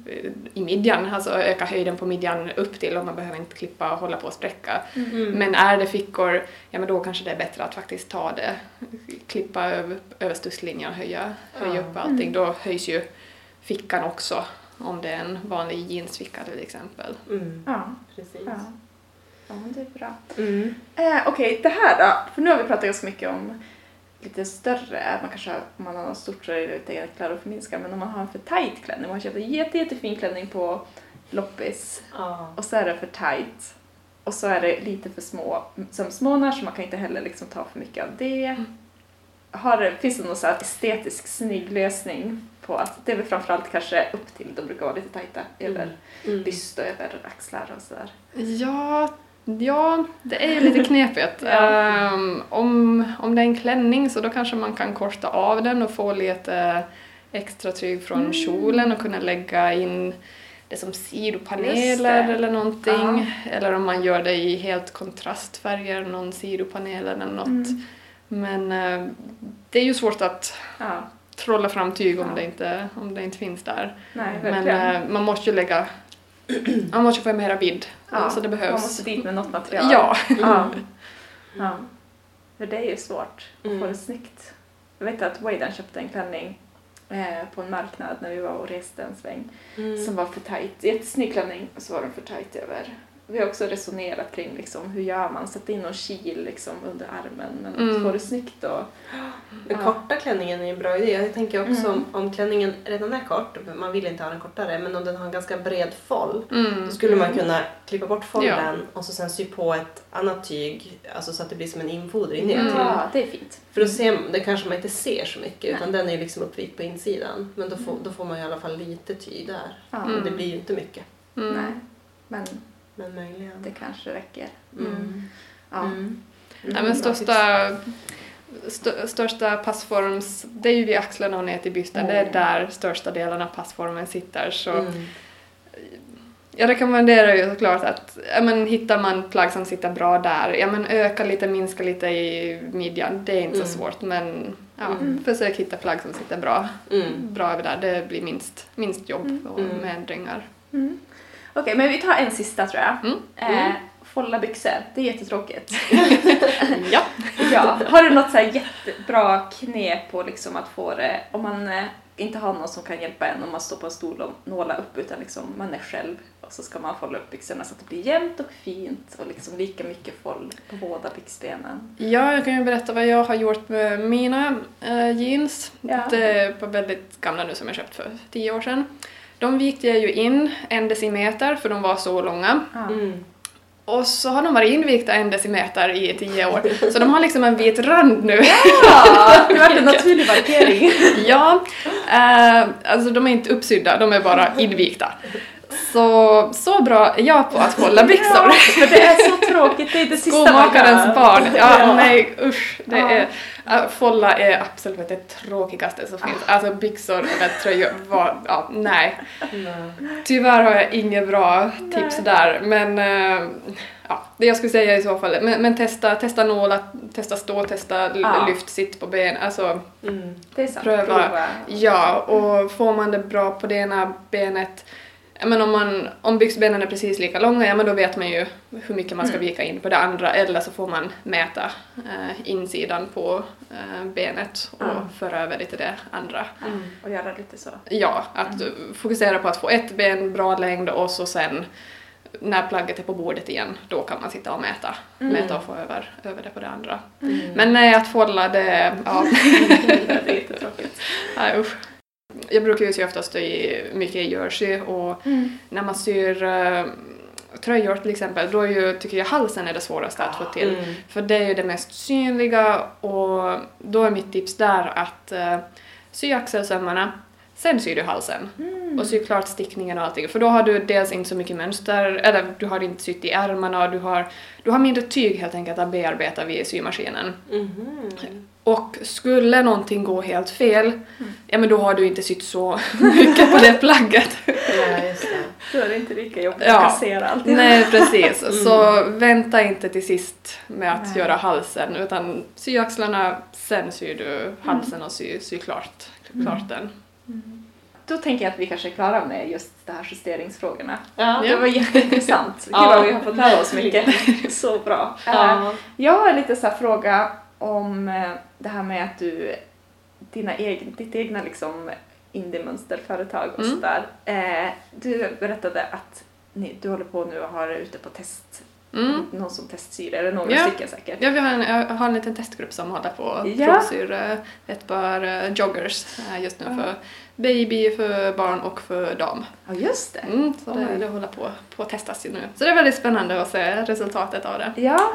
eh, i midjan, alltså öka höjden på midjan upp till och man behöver inte klippa och hålla på och sträcka. Mm. Men är det fickor, ja men då kanske det är bättre att faktiskt ta det, klippa över, över stusslinjen och höja, höja Ja. upp allting. Då höjs ju fickan också om det är en vanlig jeansficka till exempel. Mm. Ja, Precis. ja. ja, det är bra. Mm. Eh, Okej, det här då? För nu har vi pratat ganska mycket om lite större, man kanske har, om man har något stort så är det lite enklare att förminska, men om man har en för tight klänning, man köper en jätte, jättefin klänning på loppis Ja. och så är det för tight och så är det lite för små sömsmånar så man kan inte heller liksom ta för mycket av det. Har, det- finns det någon så här estetisk snygg lösning på att det är väl framförallt kanske upp till, de brukar vara lite tajta över Mm. byst och över axlar och sådär. Ja, ja, det är ju lite *laughs* knepigt. Ja. Ehm, om, om det är en klänning så då kanske man kan korta av den och få lite extra tyg från kjolen och kunna lägga in det som sidopaneler det. eller någonting. Eller om man gör det i helt kontrastfärger, någon sidopanel eller något. Mm. Men eh, det är ju svårt att Ja, trolla fram tyg om, Ja. det, inte, om det inte finns där. nej, Men eh, man måste ju lägga, *clears throat* man måste få mera vidd. ja, så det Man behövs. måste dit med något material. Ja. Ja. *laughs* ja. För det är ju svårt att få Mm. det snyggt. Jag vet att Waden köpte en klänning eh, på en marknad när vi var och reste en sväng Mm. som var för tajt. Jättesnygg klänning och så var den för tajt över. Vi har också resonerat kring liksom, hur gör man? Sätta in någon kil liksom, under armen men Mm. få det snyggt och *gasps* Den Ja. korta klänningen är en bra idé. Jag tänker också Mm. om, om klänningen redan är kort, man vill inte ha den kortare, men om den har en ganska bred foll Mm. då skulle man kunna klippa bort follen Ja. och så sen sy på ett annat tyg alltså så att det blir som en infodring ner Mm. till. ja, det är fint. För då ser, det kanske man inte ser så mycket utan Nej. den är ju liksom uppvikt på insidan. Men då får, då får man i alla fall lite tyg där. Ja. Mm. Men det blir ju inte mycket. Mm. Nej, men Men möjligen. det kanske räcker. Mm. Ja. Mm. Nej, men största, stö, största passforms, det är ju vid axlarna och ner till bysten. Det är Mm. där största delen av passformen sitter. Så Mm. jag rekommenderar ju såklart att ja, men, hittar man plagg som sitter bra där, ja men öka lite, minska lite i midjan. Det är inte så Mm. svårt men ja, Mm. försök hitta plagg som sitter bra, Mm. bra över där. Det blir minst, minst jobb och Mm. med ändringar. Mm. Okej, men vi tar en sista tror jag. Mm. Eh, folla byxor, det är jättetråkigt. *laughs* Ja. ja. Har du något så här jättebra knep på liksom att få det, om man eh, inte har någon som kan hjälpa en om man står på en stol och nåla upp utan liksom man är själv och så ska man folla upp byxorna så att det blir jämnt och fint och liksom lika mycket foll på båda byxbenen. Ja, jag kan ju berätta vad jag har gjort med mina eh, jeans. Ja. Det är på väldigt gamla nu som jag köpt för tio år sedan. De vikte jag ju in en decimeter för de var så långa. Mm. Och så har de varit invikta en decimeter i tio år. *laughs* Så de har liksom en vit rand nu. Ja, det var en *laughs* naturlig markering. ja, eh, alltså de är inte uppsydda, de är bara *laughs* invikta. Så, så bra är jag på att hålla byxor. Ja, det är så *laughs* tråkigt, det är det sista man Skomakarens barn. Ja, Ja. nej usch. Det Ja. är, äh, folla är absolut det tråkigaste som finns. Alltså byxor eller tröjor, var, ja, nej. Nej. Tyvärr har jag inget bra tips Nej. där, men äh, ja, det jag skulle säga i så fall, men, men testa, testa nåla, testa stå, testa Ja. lyft, sitt på ben, alltså Mm. Sant. Pröva. ja, och får man det bra på det ena benet men om, man, om byxbenen är precis lika långa, ja men då vet man ju hur mycket man ska Mm. vika in på det andra eller så får man mäta eh, insidan på eh, benet och Ja. föra över till det andra. Mm. Och göra lite så. Ja, att eh, fokusera på att få ett ben bra längd och så sen när plagget är på bordet igen, då kan man sitta och mäta, Mm. mäta och få över, över det på det andra. Mm. Men nej, att folla det, ja, *laughs* det är jättetråkigt. *laughs* nej usch. Jag brukar ju sy oftast i, mycket i jersey och Mm. när man syr uh, tröjor till exempel, då är ju, tycker jag halsen är det svåraste att få till. Mm. För det är ju det mest synliga och då är mitt tips där att uh, sy axelsömmarna, sen syr du halsen. Mm. Och sy klart stickningen och allting. För då har du dels inte så mycket mönster, eller du har inte sytt i ärmarna och du har, du har mindre tyg helt enkelt att bearbeta vid symaskinen. Mhm. Och skulle någonting gå helt fel, ja men då har du inte sytt så mycket på det *laughs* plagget. Ja, just det. Då är det inte lika jobbigt Ja. att kassera allt. Nej precis, så vänta inte till sist med att Nej. göra halsen utan sy axlarna, sen syr du halsen och sy, sy klart, klart den. Då tänker jag att vi kanske är klara med just de här justeringsfrågorna. Ja. Det var jätteintressant. *laughs* Gud Ja. vad vi har fått lära oss mycket. *laughs* Så bra. Eh, Ja. Jag har en liten så här fråga om eh, det här med att du, dina egen, ditt egna liksom indie-mönsterföretag och Mm. sådär. Eh, du berättade att ni, du håller på nu och har det ute på test, Mm. någon som testsyr, eller några Ja. stycken säkert. Ja, vi har en, jag har en liten testgrupp som håller på att Ja. provsyr eh, ett par eh, joggers eh, just nu Ja. för baby, för barn och för dam. Ja, just det. Mm, så det, det håller på, på att testas ju nu. Så det är väldigt spännande att se resultatet av det. Ja,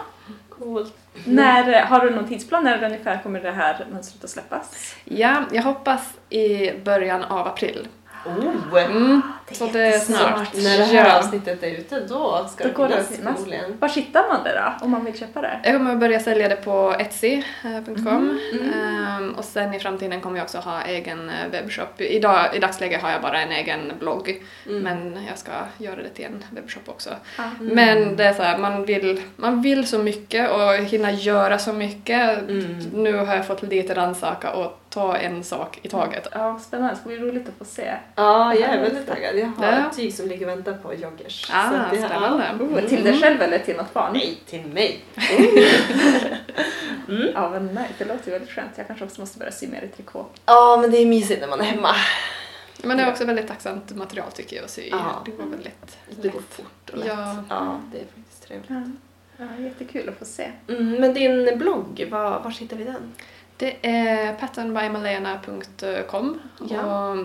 Coolt. när, har du någon tidsplan när ungefär kommer det här mönstret att släppas? Ja, jag hoppas i början av april. Oh! Mm, så det är snart. När det här Ja. avsnittet är ute då ska Då det går det finnas förmodligen. Var hittar man det då, om man vill köpa det? Jag kommer att börja sälja det på etsy.com Ehm, och sen i framtiden kommer jag också ha egen eh, webbshop. Idag, I dagsläget har jag bara en egen blogg men jag ska göra det till en webbshop också. Ja. Men det är så här, man vill, man vill så mycket och hinna göra så mycket. Mm. Nu har jag fått lite rannsaka och ta en sak i taget. Ja, spännande. Det ska bli roligt att få se. Ja, jag är väldigt taggad. Jag har Ja. ett tyg som ligger och väntar på joggers. Ah, Så det- spännande. Oh, till dig själv eller till något barn? Nej, till mig. *laughs* Ja, men nej, det låter ju väldigt skönt. Jag kanske också måste börja sy mer i trikå. Ja, men det är mysigt när man är hemma. Men det är också väldigt tacksamt material tycker jag att sy. Ja. Det går väldigt Det går fort och lätt. Ja. ja det är faktiskt trevligt. Ja. Ja, jättekul att få se. Mm, men din blogg, var, var hittar vi den? Det är patternbymalena.com Ja. och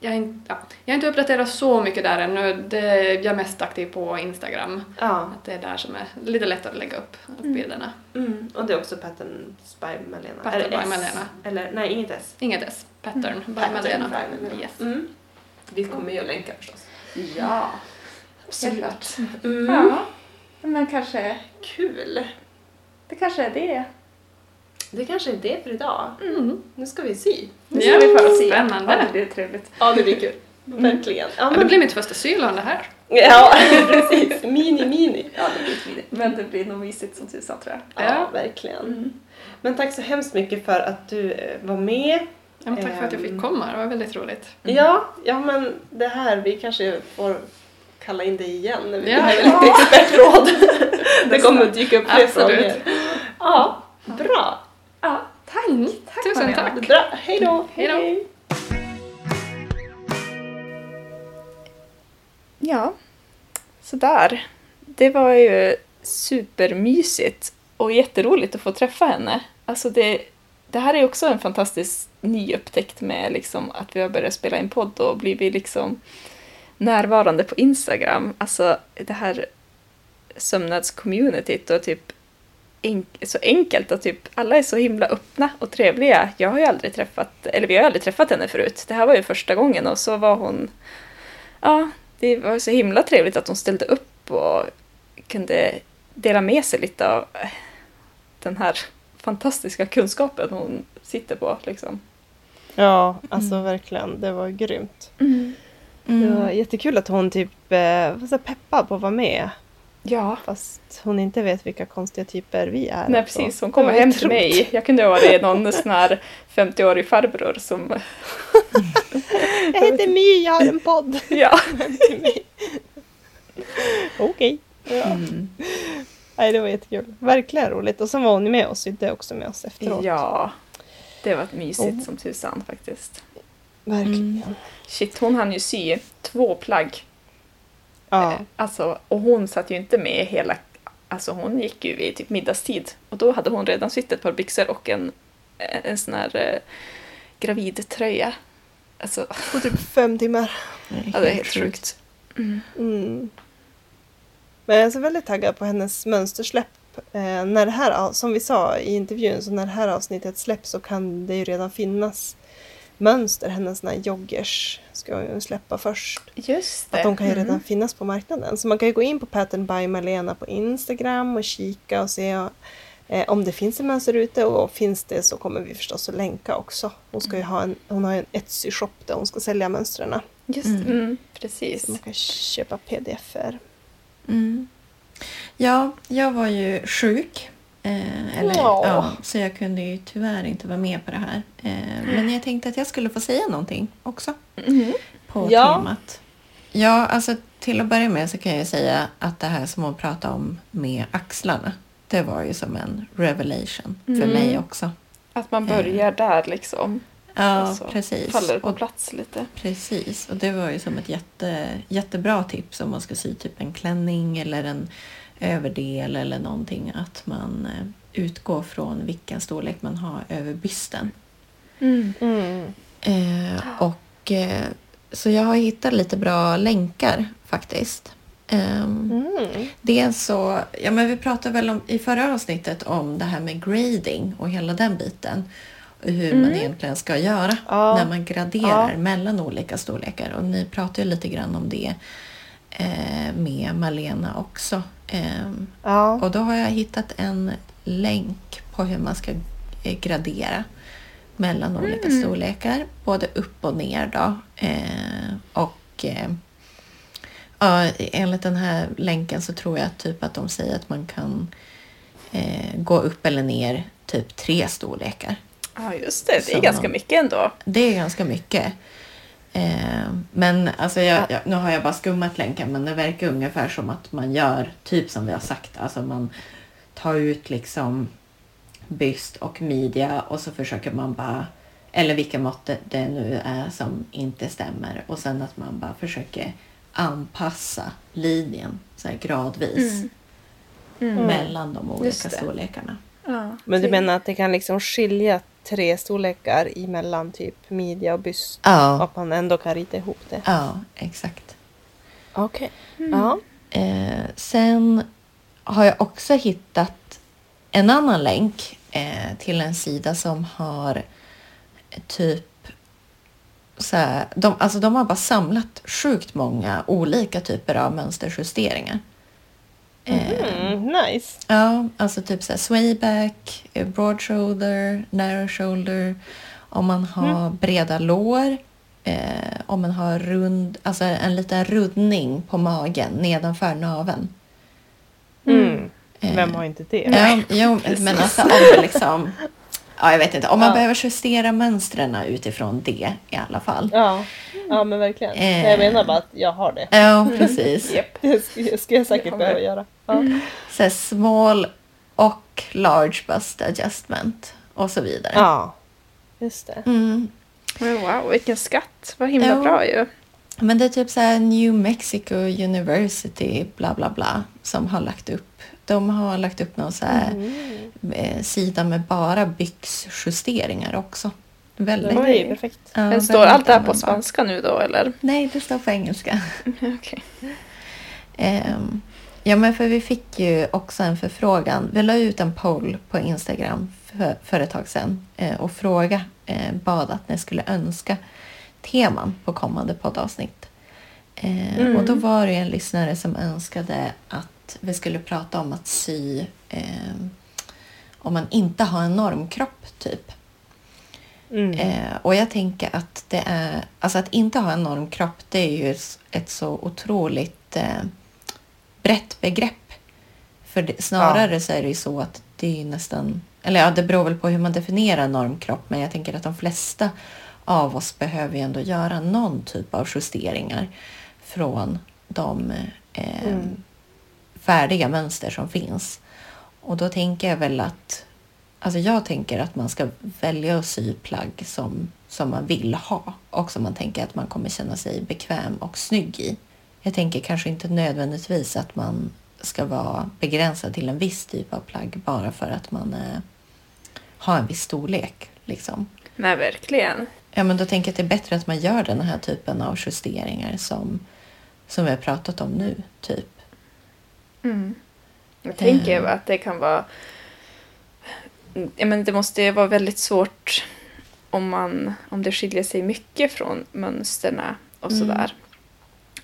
jag, inte, ja, jag har inte uppdaterat så mycket där ännu. Det, jag är mest aktiv på Instagram. Ja. Att det är där som är lite lättare att lägga upp bilderna. Mm. Och det är också Patterns by Malena. Pattern by S? Malena. Eller nej, inget S. Inget S. Pattern by Pattern Malena. by Malena. Yes. Mm. Vi kommer ju att länka förstås. Ja, Absolut. Mm. Mm. Ja, men kanske, Kul. det kanske är det. Det kanske är det för idag. Mm. Nu ska vi sy. Nu ska Ja, vi få se. spännande. Ja, det blir trevligt. Ja, det blir kul. Verkligen. Ja, Ja, det men, blir mitt första sylon det här. ja *laughs* precis. Mini, mini. Ja, det blir smidigt. Men det blir nog mysigt som tusan tror jag. Ja, Ja. verkligen. Men tack så hemskt mycket för att du eh, var med. Ja, men tack för att jag fick Ehm. komma, det var väldigt roligt. Ja, ja men det här, vi kanske får kalla in dig igen när vi Ja. behöver lite expertråd. *laughs* det kommer att dyka upp fler frågor. Ja, bra. Ja, tack. Mm. tack Tusen Marianne. tack. Bra, hej då. Hej då. Ja, sådär. Det var ju supermysigt och jätteroligt att få träffa henne. Alltså det, det här är också en fantastisk ny upptäckt med liksom att vi har börjat spela in podd och blivit liksom närvarande på Instagram. Alltså det här sömnadscommunityt och typ enk- så enkelt och typ alla är så himla öppna och trevliga. Jag har ju aldrig träffat, eller vi har aldrig träffat henne förut. Det här var ju första gången och så var hon, ja, det var så himla trevligt att hon ställde upp och kunde dela med sig lite av den här fantastiska kunskapen hon sitter på liksom. Ja, alltså verkligen. Det var grymt. Mm. Det var jättekul att hon typ eh, var så peppad på att vara med. Ja, Fast hon inte vet vilka konstiga typer vi är. nej också. precis. Hon Det kommer hem till mig. Jag kunde ha varit någon sån här 50-årig farbror som... *laughs* Jag heter My, jag har en podd. *laughs* Ja. *laughs* Okej. Ja. Mm. Nej, det var jättekul. Verkligen roligt. Och sen var hon med oss, sydde också med oss efteråt. ja. Det var mysigt Oh. som tusan faktiskt. Verkligen. Shit, hon hann ju sy två plagg. Ja. Eh, Alltså, och hon satt ju inte med hela... Alltså hon gick ju vid typ middagstid. Och då hade hon redan sytt ett par byxor och en, en sån här eh, gravidtröja. Alltså, På typ fem timmar. ja, det är helt sjukt. Mm. Men jag är så väldigt taggad på hennes mönstersläpp. Eh, när det här, som vi sa i intervjun, så när det här avsnittet släpps så kan det ju redan finnas mönster. Hennes såna här joggers ska hon släppa först. Just det. Att de kan ju redan Mm. finnas på marknaden. Så man kan ju gå in på Pattern by Malena på Instagram och kika och se eh, om det finns ett mönster ute och finns det så kommer vi förstås att länka också. Hon, ska ju ha en, hon har ju en Etsy-shop där hon ska sälja mönstren. Just Mm. mm. precis. Så man kan köpa pdf-er. Mm. Ja, jag var ju sjuk. Eh, eller, Ja. ja, så jag kunde ju tyvärr inte vara med på det här. Eh, men jag tänkte att jag skulle få säga någonting också Mhm. på Ja. temat. Ja, alltså till att börja med så kan jag säga att det här som hon pratade om med axlarna, det var ju som en revelation för Mm. mig också. Att man börjar där liksom. Ja, och så precis. Faller på Och plats lite. Precis, och det var ju som ett jätte, jättebra tips om man ska sy typ en klänning eller en överdel eller någonting. Att man eh, utgår från vilken storlek man har över bysten. Mm. Mm. Eh, och, eh, så jag har hittat lite bra länkar faktiskt. Ehm, Mm. Dels så, ja men vi pratade väl om, i förra avsnittet om det här med grading och hela den biten. hur man egentligen ska göra Ja. när man graderar Ja. mellan olika storlekar. Och ni pratar ju lite grann om det eh, med Malena också. Ehm, Ja. och då har jag hittat en länk på hur man ska eh, gradera mellan olika storlekar. Både upp och ner då. Eh, och eh, ja, enligt den här länken så tror jag typ att de säger att man kan eh, gå upp eller ner typ tre storlekar. Ja, just det. Det är Så- ganska mycket ändå. Det är ganska mycket. Eh, men alltså jag, jag, nu har jag bara skummat länken men det verkar ungefär som att man gör typ som vi har sagt. Alltså man tar ut liksom byst och midja och så försöker man bara eller vilka mått det, nu är som inte stämmer och sen att man bara försöker anpassa linjen så här gradvis Mm. mellan de olika storlekarna. Ja, Men du det- menar att det kan liksom skilja tre storlekar emellan typ midja och byst? Ja, att man ändå kan rita ihop det? ja exakt. Okej. Ja. Eh, sen har jag också hittat en annan länk eh, till en sida som har typ så här, de, alltså de har bara samlat sjukt många olika typer av mönsterjusteringar. Mm, nice. Ja, alltså typ så här swayback, eh, broad shoulder, narrow shoulder. Om man har breda lår. Eh, om man har rund, alltså en liten ruddning på magen nedanför naveln. Mm. Eh, Vem har inte det? Ja, jo, men alltså om liksom... *laughs* Ja, jag vet inte. Om man Ja. behöver justera mönstren utifrån det i alla fall. Ja, ja men verkligen. Eh. Jag menar bara att jag har det. Ja, precis. *laughs* Japp. Det ska, det ska jag säkert behöva göra. Ja. Så här small och large bust adjustment och så vidare. ja, just det. Mm. Men wow, vilken skatt. Vad himla Ja. bra ju. Men det är typ så här New Mexico University bla bla bla som har lagt upp. De har lagt upp någon så här Mm. sida med bara byxjusteringar också. Väldigt. Ju perfekt. ja, Men står allt det här på spanska nu då eller? Nej, det står på engelska. *laughs* Okej. Ehm, ja, men för vi fick ju också en förfrågan. Vi la ut en poll på Instagram för, för ett tag sedan eh, och fråga, eh, bad att ni skulle önska teman på kommande poddavsnitt. Eh, Mm. Och då var det en lyssnare som önskade att vi skulle prata om att sy eh, om man inte har en normkropp, typ. Mm. Eh, och jag tänker att det är, alltså att inte ha en normkropp det är ju ett så otroligt eh, brett begrepp. För det, snarare så är det ju så att det är ju nästan, eller ja det beror väl på hur man definierar normkropp men jag tänker att de flesta av oss behöver ju ändå göra någon typ av justeringar från de eh, Mm. färdiga mönster som finns. Och då tänker jag väl att Alltså jag tänker att man ska välja att sy plagg som, som man vill ha och som man tänker att man kommer känna sig bekväm och snygg i. Jag tänker kanske inte nödvändigtvis att man ska vara begränsad till en viss typ av plagg bara för att man eh, har en viss storlek. Liksom. Nej, verkligen. Ja, men då tänker jag att det är bättre att man gör den här typen av justeringar som, som vi har pratat om nu. Typ. Mm. Jag tänker Eh. att det kan vara... Ja, men det måste vara väldigt svårt om, man, om det skiljer sig mycket från mönsterna och Mm. sådär.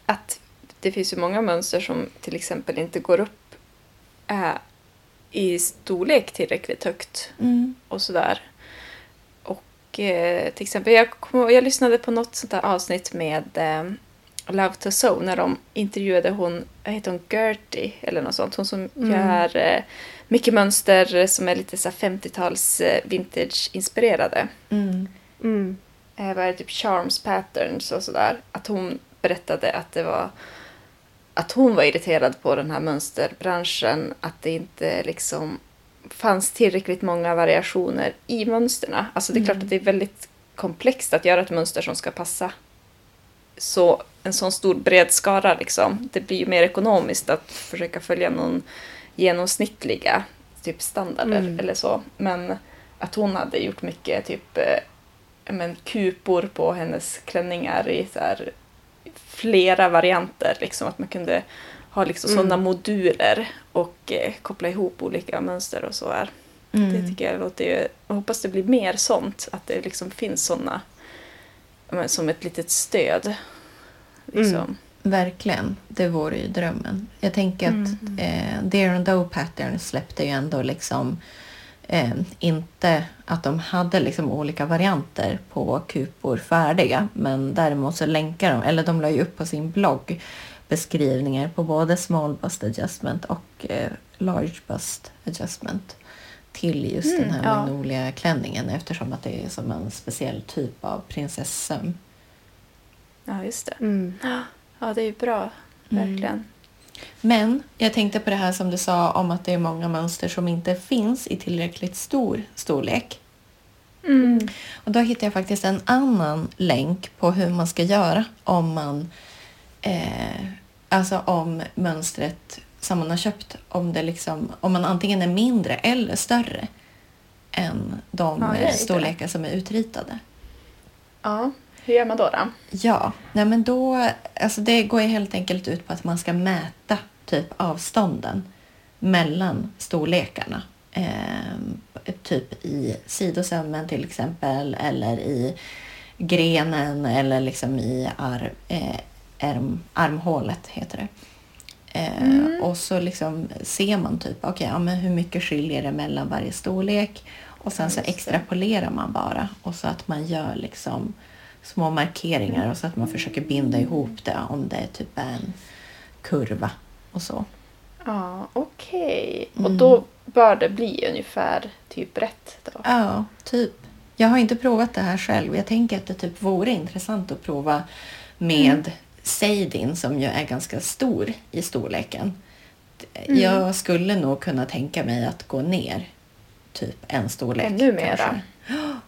Att det finns ju många mönster som till exempel inte går upp äh, i storlek tillräckligt högt Mm. och sådär. Eh, till exempel, jag, kom, jag lyssnade på något sånt där avsnitt med eh, Love to Sew när de intervjuade hon, vad heter hon, Gertie eller något sånt. Hon som Mm. gör eh, mycket mönster som är lite så här 50-tals eh, vintage-inspirerade. Mm. Mm. Eh, vad är det, typ charms patterns och sådär. Att hon berättade att det var att hon var irriterad på den här mönsterbranschen. Att det inte liksom fanns tillräckligt många variationer i mönsterna. Alltså det är klart att det är väldigt komplext att göra ett mönster som ska passa så en sån stor bred skara liksom. Det blir ju mer ekonomiskt att försöka följa någon genomsnittliga typ standarder Mm. eller så. Men att hon hade gjort mycket typ eh, men, kupor på hennes klänningar i så här, flera varianter. Liksom, att man kunde ha liksom, Mm. sådana moduler och eh, koppla ihop olika mönster och så här. Mm. Det tycker jag låter ju... Jag hoppas det blir mer sånt. Att det liksom finns men som ett litet stöd. Liksom. Mm. Verkligen, det vore ju drömmen. Jag tänker att Mm. eh, Dear and Doe Pattern släppte ju ändå liksom eh, inte att de hade liksom olika varianter på kupor färdiga men däremot så länkar de, eller de la ju upp på sin blogg beskrivningar på både small bust adjustment och eh, large bust adjustment till just Mm, den här ja. magnolia klänningen eftersom att det är som en speciell typ av prinsessöm. Ja, just det. Mm. Ja, det är ju bra. Mm. Verkligen. Men jag tänkte på det här som du sa om att det är många mönster som inte finns i tillräckligt stor storlek. Mm. Och då hittade jag faktiskt en annan länk på hur man ska göra om man eh, alltså om mönstret som man har köpt om det liksom om man antingen är mindre eller större än de Ja, eh, storlekar som är utritade. Ja, hur gör man då? då? Ja, nej men då, alltså det går ju helt enkelt ut på att man ska mäta typ avstånden mellan storlekarna. Ehm, typ i sidosömmen till exempel eller i grenen eller liksom i ar, eh, arm, armhålet heter det. Eh, Mm. Och så liksom ser man typ, okej, ja, men hur mycket skiljer det mellan varje storlek? Och sen så extrapolerar man bara och så att man gör liksom små markeringar och så att man försöker binda ihop det om det typ är en kurva och så. Ja, okej. Och Mm. då bör det bli ungefär typ rätt då? Ja, typ. Jag har inte provat det här själv. Jag tänker att det typ vore intressant att prova med Seidin som ju är ganska stor i storleken. Mm. Jag skulle nog kunna tänka mig att gå ner typ en storlek. Ännu mera? kanske.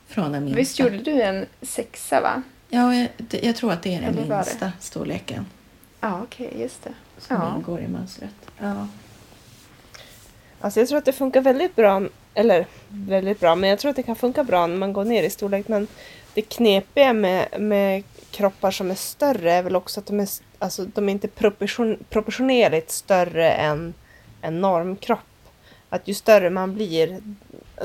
Från den minsta. Visst gjorde du en sexa va? Ja, jag, jag tror att det är den Eller det? minsta storleken Ja, okej, just det. som Ja. ingår i mönstret. Ja. Alltså jag tror att det funkar väldigt bra, eller väldigt bra, men jag tror att det kan funka bra när man går ner i storlek. Men det knepiga med, med kroppar som är större är väl också att de är, alltså, de är inte proportion, proportionerligt större än en normkropp. Att ju större man blir,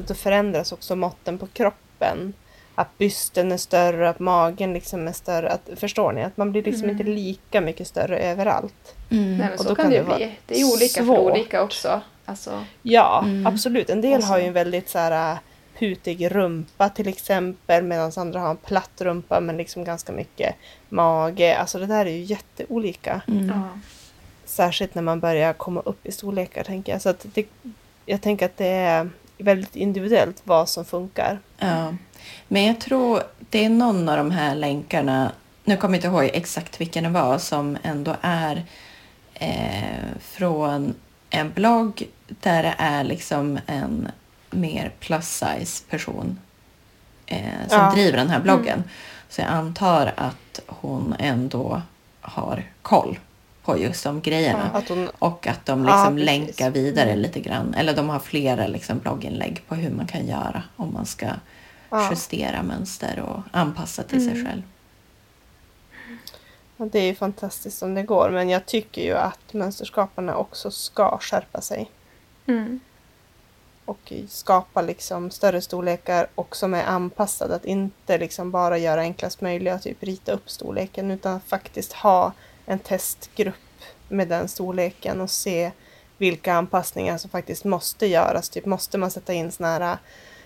då förändras också måtten på kroppen. Att bysten är större, att magen liksom är större. Att, förstår ni? Att man blir liksom Mm. inte lika mycket större överallt. Mm. Nej, men Och så då kan kan det ju vara bli. Det är olika för svårt. olika också. Alltså, Ja, Mm. absolut. En del Och så- har ju en väldigt så här putig rumpa till exempel medan andra har en platt rumpa men liksom ganska mycket mage. Alltså det där är ju jätteolika. Mm. ja. Särskilt när man börjar komma upp i storlekar tänker jag. Så att det, jag tänker att det är väldigt individuellt vad som funkar. Ja, men jag tror det är någon av de här länkarna, nu kommer jag inte ihåg exakt vilken det var, som ändå är eh, från en blogg där det är liksom en mer plus size person eh, som Ja. driver den här bloggen. Så jag antar att hon ändå har koll på just de grejerna. Att hon, Och att de Ja, liksom precis. länkar vidare Mm. lite grann. Eller de har flera liksom blogginlägg på hur man kan göra om man ska ja, justera mönster och anpassa till sig Mm. själv. och det är ju fantastiskt om det går men jag tycker ju att mönsterskaparna också ska skärpa sig. Mm. Och skapa liksom större storlekar och som är anpassade. Att inte liksom bara göra enklast möjliga typ rita upp storleken utan faktiskt ha en testgrupp med den storleken och se vilka anpassningar som faktiskt måste göras. Typ måste man sätta in såna här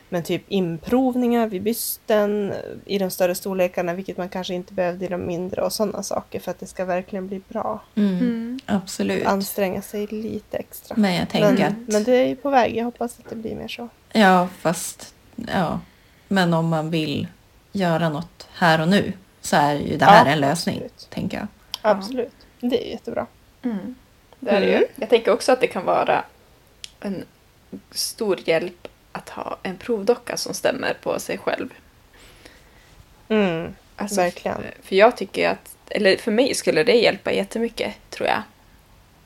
men typ improvningar vid bysten i de större storlekarna vilket man kanske inte behövde i de mindre och sådana saker för att det ska verkligen bli bra. Mm. Absolut. Anstränga sig lite extra. Men jag tänker Men, att... men det är ju på väg. Jag hoppas att det blir mer så. Ja, fast... Ja. Men om man vill göra något här och nu så är ju det här Ja, en lösning, absolut. tänker jag. Absolut. Det är jättebra. Mm. Det är det ju. Mm. Jag tänker också att det kan vara en stor hjälp att ha en provdocka som stämmer på sig själv. Mm. Alltså, Verkligen. För jag tycker att, eller för mig skulle det hjälpa jättemycket tror jag.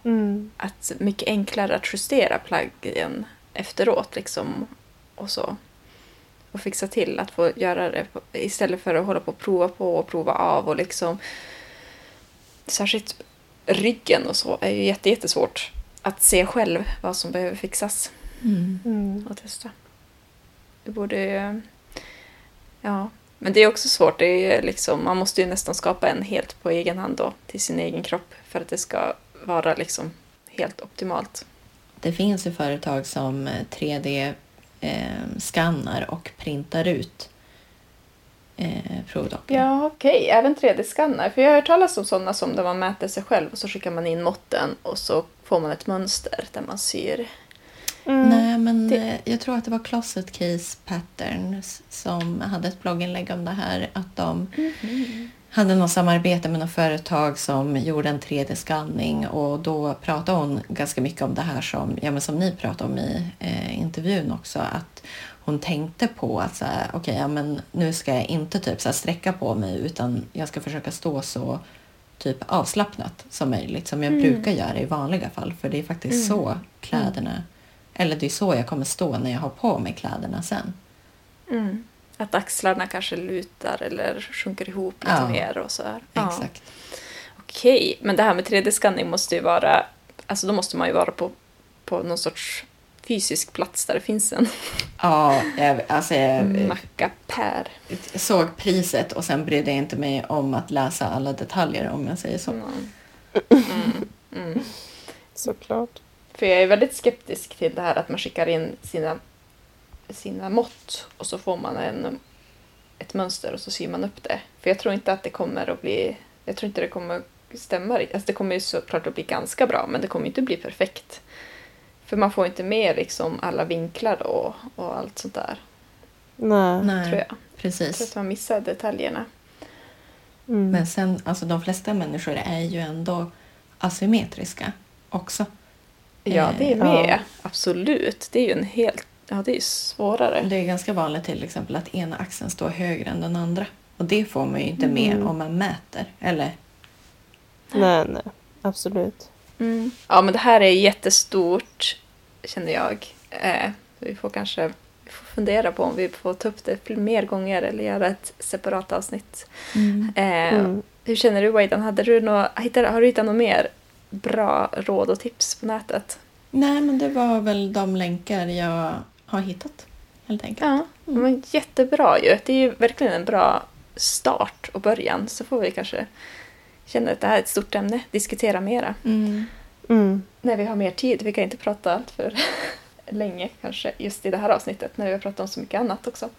Mm. Att mycket enklare att justera plaggen efteråt liksom. Och så. Och fixa till att få göra det på, istället för att hålla på och prova på och prova av och liksom. Särskilt ryggen och så är ju jätte, jättesvårt att se själv vad som behöver fixas Mm. Mm. och testa. Vi borde... Ja. Men det är också svårt. Det är liksom, man måste ju nästan skapa en helt på egen hand då, till sin egen kropp för att det ska vara liksom helt optimalt. Det finns ju företag som 3D-skannar eh, och printar ut eh, provdockor. Ja, okej. Okay. Även 3D-skannar. För jag har hört talas om sådana som där man mäter sig själv och så skickar man in måtten och så får man ett mönster där man syr. Mm. Nej, men det... Eh, jag tror att det var Closet Case Patterns som hade ett blogginlägg om det här. Att de mm. Hade något samarbete med något företag som gjorde en 3D-skanning och då pratade hon ganska mycket om det här som, ja, men som ni pratade om i eh, intervjun också. Att hon tänkte på att så här, okay, ja, men nu ska jag inte typ så här, sträcka på mig utan jag ska försöka stå så typ avslappnat som möjligt som jag mm. brukar göra i vanliga fall. För det är faktiskt mm. så kläderna, mm. eller det är så jag kommer stå när jag har på mig kläderna sen. Mm. Att axlarna kanske lutar eller sjunker ihop lite ja. mer och så här. Exakt. Ja. Okej, men det här med 3D-skanning måste ju vara, alltså då måste man ju vara på, på någon sorts fysisk plats där det finns en. Ja, jag, alltså jag, Mackapär. Såg priset och sen brydde jag inte mig om att läsa alla detaljer om jag säger så. Mm. Mm. Mm. Såklart. För jag är väldigt skeptisk till det här att man skickar in sina, sina mått och så får man en, ett mönster och så syr man upp det. För jag tror inte att det kommer att bli, jag tror inte det kommer stämma. Alltså det kommer ju såklart att bli ganska bra men det kommer inte att bli perfekt. För man får inte med liksom alla vinklar då och allt sånt där. Nej. Nej tror jag. Precis. Jag tror att man missar detaljerna. Mm. Men sen, alltså de flesta människor är ju ändå asymmetriska också. Ja, det är med. Ja. Absolut. Det är ju en helt... Ja, det är svårare. Det är ganska vanligt till exempel att ena axeln står högre än den andra. Och det får man ju inte med mm. om man mäter, eller? Nej, nej. Absolut. Mm. Ja, men det här är jättestort, känner jag. Eh, vi får kanske vi får fundera på om vi får ta upp det mer gånger eller göra ett separat avsnitt. Mm. Eh, mm. Hur känner du, Waidan? Hade du nå, har du hittat något mer bra råd och tips på nätet? Nej, men det var väl de länkar jag har hittat, helt enkelt. Ja, mm. men jättebra ju. Det är ju verkligen en bra start och början. Så får vi kanske känner att det här är ett stort ämne, diskutera mera. Mm. Mm. När vi har mer tid, vi kan inte prata allt för *laughs* länge kanske just i det här avsnittet när vi har pratat om så mycket annat också.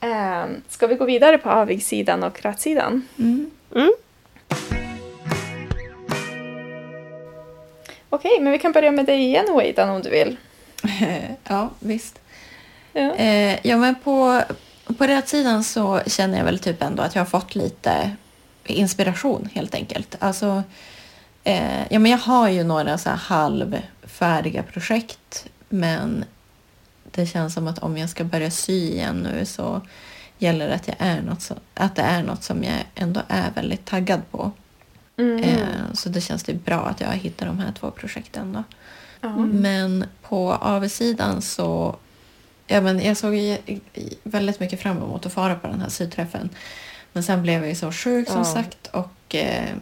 Eh, ska vi gå vidare på avigsidan och rätsidan? Mm. Mm. Okej, men vi kan börja med dig igen Wadan om du vill. *laughs* ja, visst. Ja. Eh, ja, men på, på rätsidan så känner jag väl typ ändå att jag har fått lite inspiration helt enkelt. Alltså, eh, ja, men jag har ju några så här halvfärdiga projekt men det känns som att om jag ska börja sy igen nu så gäller det att, jag är något så, att det är något som jag ändå är väldigt taggad på. Mm. Eh, så det känns det bra att jag hittar de här två projekten. Då. Mm. Men på AV-sidan så ja, men jag såg väldigt mycket fram emot att fara på den här syträffen. Men sen blev jag ju så sjuk som ja. sagt och eh,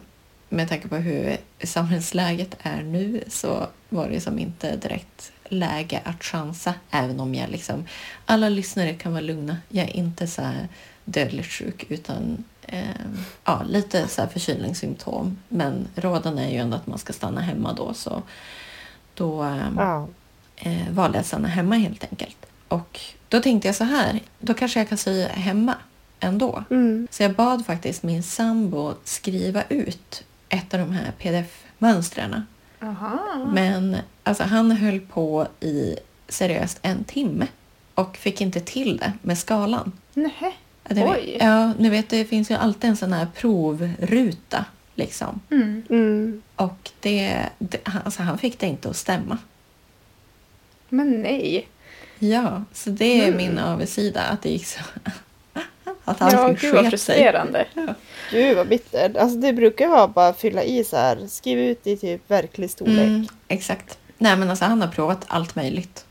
med tanke på hur samhällsläget är nu så var det som inte direkt läge att chansa. Även om jag liksom, alla lyssnare kan vara lugna. Jag är inte så här dödligt sjuk utan eh, ja, lite så här förkylningssymptom. Men råden är ju ändå att man ska stanna hemma då. Så då eh, ja. eh, valde jag att stanna hemma helt enkelt. Och då tänkte jag så här, då kanske jag kan sy hemma ändå. Mm. Så jag bad faktiskt min sambo skriva ut ett av de här pdf-mönstren. Men alltså, han höll på i seriöst en timme och fick inte till det med skalan. Nej. Oj. Ja, ni vet det finns ju alltid en sån här provruta liksom. Mm. Mm. Och det, det, alltså, han fick det inte att stämma. Men nej. Ja, så det är mm. min avigsida att det gick så. *laughs* Att allting ja, gud vad frustrerande. Ja. Gud vad bitter. Alltså det brukar vara bara fylla i så här. Skriv ut i typ verklig storlek. Mm, exakt. Nej men alltså han har provat allt möjligt.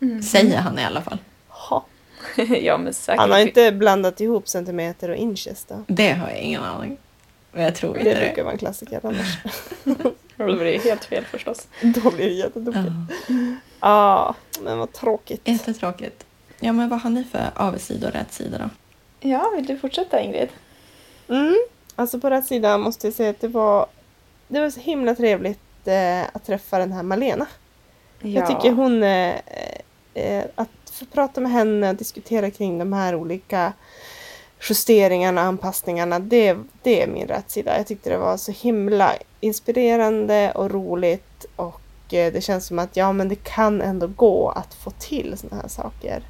Mm. Säger han i alla fall. Ha. *laughs* ja men säkert. Han har inte blandat ihop centimeter och inches då? Det har jag ingen aning. Jag tror inte det. Det brukar vara en klassiker annars. *laughs* Då blir det helt fel förstås. Då blir det jättetokigt. Ja, ah, men vad tråkigt. Jättetråkigt. Ja, men vad har ni för avigsida och rätsida då? Ja, vill du fortsätta Ingrid? Mm. Alltså på rätt sida måste jag säga att det var, det var så himla trevligt eh, att träffa den här Malena. Jag tycker hon... Eh, eh, att få prata med henne och diskutera kring de här olika justeringarna, anpassningarna, det, det är min rättsida. Jag tyckte det var så himla inspirerande och roligt och eh, det känns som att ja, men det kan ändå gå att få till sådana här saker.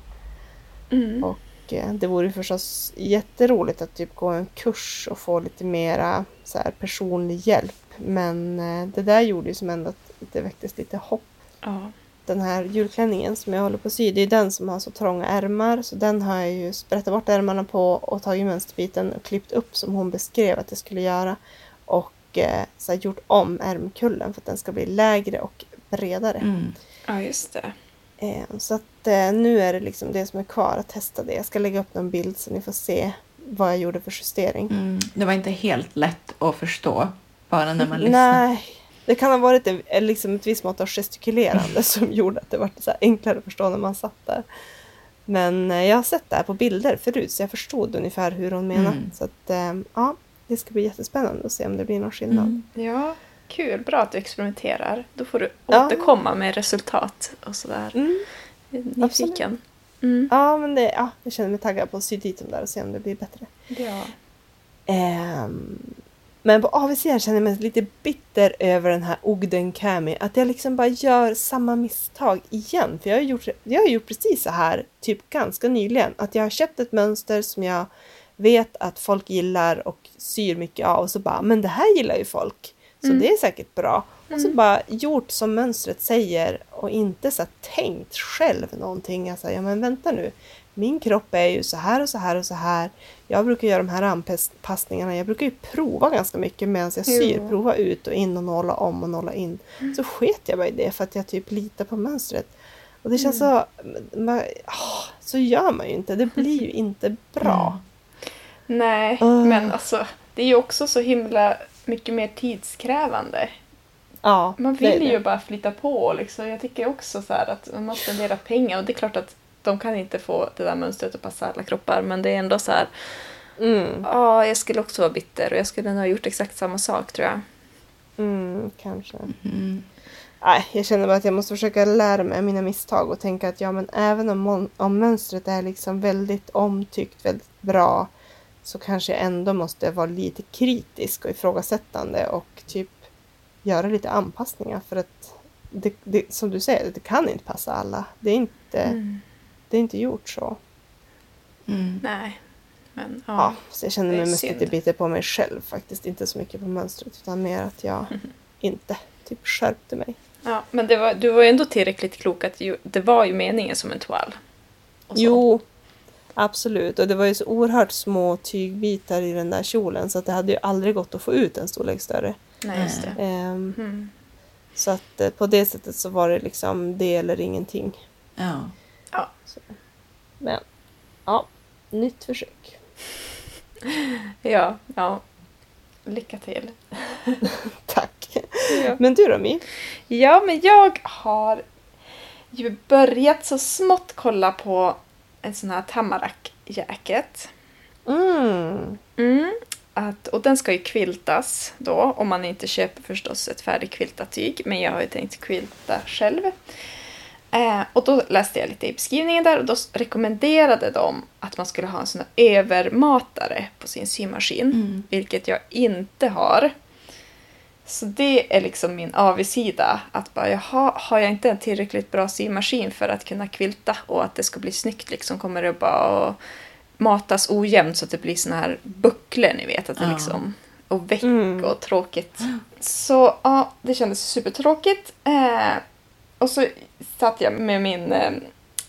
Mm. Och eh, det vore förstås jätteroligt att typ gå en kurs och få lite mera så här, personlig hjälp. Men eh, det där gjorde ju som ändå att det väcktes lite hopp Ja. Den här julklänningen som jag håller på att sy, det är den som har så trånga ärmar. Så den har jag ju sprättat bort ärmarna på och tagit mönsterbiten och klippt upp som hon beskrev att jag skulle göra. Och eh, så här, gjort om ärmkullen för att den ska bli lägre och bredare. Mm. ja, just det. Eh, så att eh, nu är det liksom det som är kvar att testa det. Jag ska lägga upp en bild så ni får se vad jag gjorde för justering. Mm. Det var inte helt lätt att förstå bara när man *laughs* lyssnar. Nej, det kan ha varit en, liksom ett visst mått av gestikulerande *laughs* som gjorde att det var så enklare att förstå när man satt där. Men eh, jag har sett det här på bilder förut så jag förstod ungefär hur hon menar. Mm. Så att eh, ja, det ska bli jättespännande att se om det blir någon skillnad. Mm. Ja, kul. Bra att du experimenterar. Då får du Ja. återkomma med resultat och sådär. Mm. Nyfiken. Mm. Ja, men det, ja, jag känner mig taggad på att sy dit dem där och se om det blir bättre. Ja. Ehm, men på avsidan känner jag mig lite bitter över den här Ogden Cami. Att jag liksom bara gör samma misstag igen. För jag har gjort, jag har gjort precis så här typ ganska nyligen. Att jag har köpt ett mönster som jag vet att folk gillar och syr mycket av. Och så bara, men det här gillar ju folk. Så det är säkert bra. Och så bara gjort som mönstret säger och inte så tänkt själv någonting. Alltså, ja men vänta nu. Min kropp är ju så här och så här och så här. Jag brukar göra de här anpassningarna. Jag brukar ju prova ganska mycket medan jag syr. Jo. Prova ut och in och nåla om och nåla in. Så sket jag bara i det för att jag typ litar på mönstret. Och det känns så... Man, ah, så gör man ju inte. Det blir ju inte bra. Nej, Ah. men alltså det är ju också så himla mycket mer tidskrävande. Ja, Man vill ju bara flytta på liksom. Jag tycker också så här att man måste spendera pengar och det är klart att de kan inte få det där mönstret att passa alla kroppar men det är ändå så här Mm, ja, jag skulle också vara bitter och jag skulle nog ha gjort exakt samma sak tror jag. mm, kanske. Mm. Nej, jag känner bara att jag måste försöka lära mig mina misstag och tänka att ja, men även om, om mönstret är liksom väldigt omtyckt, väldigt bra, så kanske jag ändå måste vara lite kritisk och ifrågasättande och typ göra lite anpassningar för att det, det, som du säger, det kan inte passa alla. Det är inte, Mm. Det är inte gjort så. Mm. Nej, men Ja, ja. så jag känner mig mest synd. lite bitter på mig själv faktiskt. Inte så mycket på mönstret utan mer att jag *laughs* inte typ skärpte mig. ja men det var, du var ju ändå tillräckligt klok att ju, det var ju meningen som en toal. Jo, absolut. Och det var ju så oerhört små tygbitar i den där kjolen så att det hade ju aldrig gått att få ut en storlek större. Nej, just det. Ehm, Mm. så att eh, på det sättet så var det liksom det eller ingenting. Ja. Ja. Men ja, nytt försök. *laughs* ja, ja. Lycka till. *laughs* Tack. Ja. Men du då My? Ja, men jag har ju börjat så smått kolla på en sån här Tamarack jacket. Mm. Mm. Att, och den ska ju kviltas då, om man inte köper förstås ett färdigkviltat tyg. Men jag har ju tänkt kvilta själv. Eh, och då läste jag lite i beskrivningen där och då rekommenderade de att man skulle ha en sån här övermatare på sin symaskin. Mm. Vilket jag inte har. Så det är liksom min avigsida. Att bara, jaha, har jag inte en tillräckligt bra symaskin för att kunna kvilta och att det ska bli snyggt liksom kommer det bara att matas ojämnt så att det blir såna här bucklor ni vet. Att det Ja. liksom, och väck Mm. och tråkigt. Så ja, det kändes supertråkigt. Eh, och så satt jag med min eh,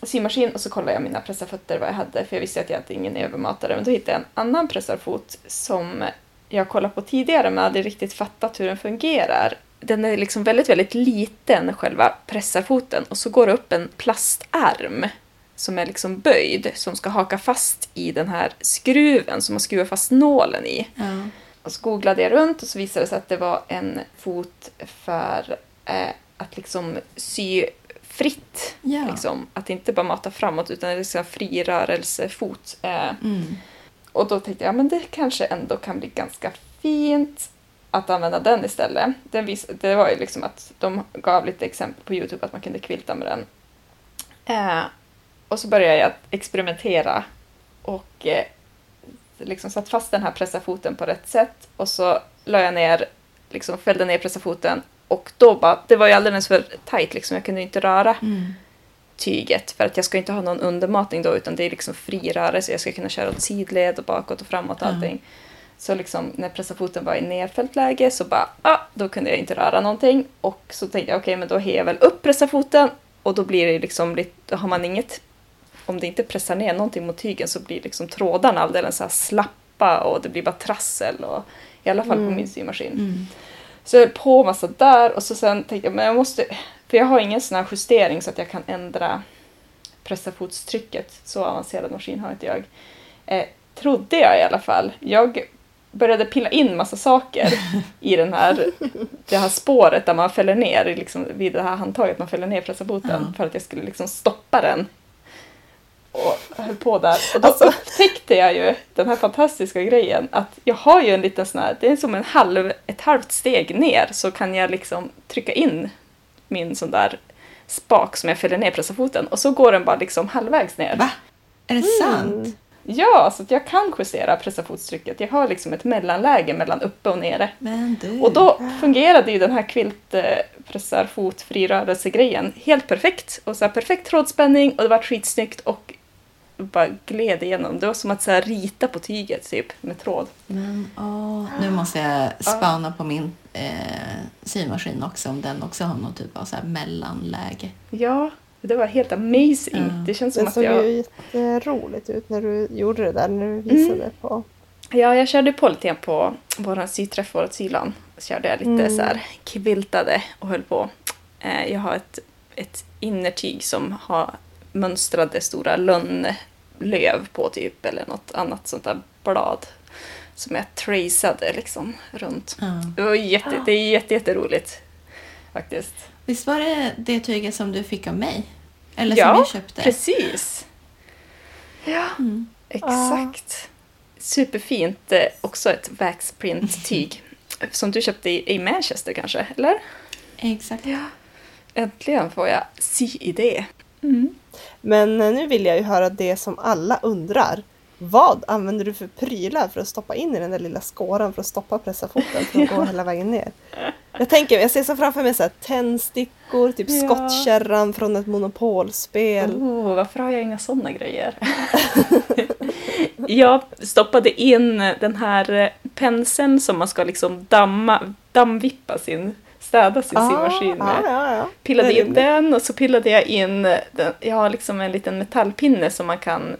symaskin och så kollade jag mina pressarfötter vad jag hade för jag visste att jag hade ingen övermatare. Men då hittade jag en annan pressarfot som jag kollat på tidigare men aldrig riktigt fattat hur den fungerar. Den är liksom väldigt, väldigt liten, själva pressarfoten, och så går det upp en plastarm som är liksom böjd som ska haka fast i den här skruven som man skruvar fast nålen i. Ja. Och så googlade jag runt och så visade det sig att det var en fot för eh, att liksom sy fritt. Ja. Liksom, att inte bara mata framåt utan liksom fri rörelsefot. Eh, Mm. och då tänkte jag, men det kanske ändå kan bli ganska fint att använda den istället. Den vis- det var ju liksom att de gav lite exempel på Youtube att man kunde quilta med den. Eh, och så började jag experimentera och eh, liksom satt fast den här pressafoten på rätt sätt och så la jag ner, liksom fällde ner pressafoten och då bara, det var ju alldeles för tajt liksom, jag kunde inte röra Mm. tyget för att jag ska inte ha någon undermatning då utan det är liksom fri rörelse. Jag ska kunna köra åt sidled och bakåt och framåt och allting. Så liksom när pressafoten var i nedfällt läge så bara, ah, då kunde jag inte röra någonting. Och så tänkte jag, okej men då häver jag väl upp pressafoten och då blir det liksom då har man inget, om det inte pressar ner någonting mot tygen så blir liksom trådarna alldeles så här slappa och det blir bara trassel och i alla fall på min symaskin. Så jag höll på massa där och så sen tänkte jag, men jag måste, för jag har ingen sån här justering så att jag kan ändra pressafotstrycket. Så avancerad maskin har inte jag. Eh, trodde jag i alla fall. Jag började pilla in massa saker i den här, *laughs* det här spåret där man fäller ner, liksom, vid det här handtaget man fäller ner pressafoten Ja. för att jag skulle liksom stoppa den. Och höll på där. Och då upptäckte jag ju den här fantastiska grejen att jag har ju en liten sån här, det är som en halv, ett halvt steg ner så kan jag liksom trycka in min sån där spak som jag fäller ner pressafoten och så går den bara liksom halvvägs ner. Va? Är det Mm. sant? Ja, så jag kan justera pressafotstrycket. Jag har liksom ett mellanläge mellan uppe och nere. Du. Och då fungerade ju den här quiltpressarfot frirörelsegrejen helt perfekt. Och så perfekt trådspänning och det var skitsnyggt och bara gled igenom. Det var som att så här rita på tyget typ med tråd. Men, åh, nu måste jag spana på min eh, symaskin också om den också har någon typ av så här mellanläge. Ja, det var helt amazing. Ja. Det känns som Det att såg jag... ju jätteroligt ut när du gjorde det där, när du visade på. Ja, jag körde på lite grann på vår syträff, vårt sylan. Så körde jag lite Mm. så här kviltade och höll på. Eh, jag har ett, ett innertyg som har mönstrade stora lönnlöv på typ eller något annat sånt där blad som jag traceade liksom runt. Ja. Det, var jätte, det är jätte, jätteroligt faktiskt. Visst var det det tyget som du fick av mig? Eller Ja, som jag köpte? Precis. Ja, Mm. exakt. Superfint. eh, Också ett waxprint-tyg. *laughs* Som du köpte i, i Manchester kanske, eller? Exakt. Ja. Äntligen får jag sy i det. Mm. Men eh, nu vill jag ju höra det som alla undrar. Vad använder du för prylar för att stoppa in i den där lilla skåran för att stoppa pressafoten för att *laughs* gå hela vägen ner? Jag tänker, jag ser så framför mig så här, tändstickor, typ Ja. skottkärran från ett monopolspel. Oh, varför har jag inga sådana grejer? *laughs* jag stoppade in den här penseln som man ska liksom damma, dammvippa sin, städa sin symaskin med. Ah, ja, ja. pillade in den och så pillade jag in, den, jag har liksom en liten metallpinne som man kan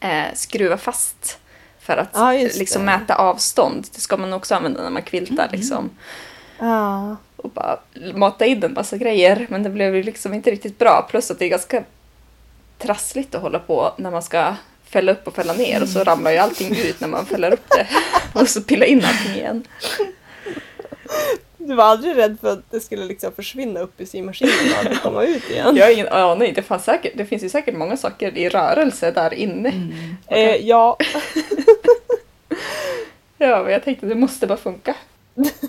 eh, skruva fast för att just liksom mäta avstånd. Det ska man också använda när man quiltar liksom. Ja. Och bara mata in en massa grejer men det blev ju liksom inte riktigt bra. Plus att det är ganska trassligt att hålla på när man ska fälla upp och fälla ner och så ramlar ju allting ut när man fäller upp det. *laughs* Och så pilla in allting igen. Du var aldrig rädd för att det skulle liksom försvinna upp i symaskinen och aldrig komma ut igen? Jag har ingen aning, det, fanns säkert, det finns ju säkert många saker i rörelse där inne. Mm. Eh, ja. *laughs* Ja, men jag tänkte det måste bara funka.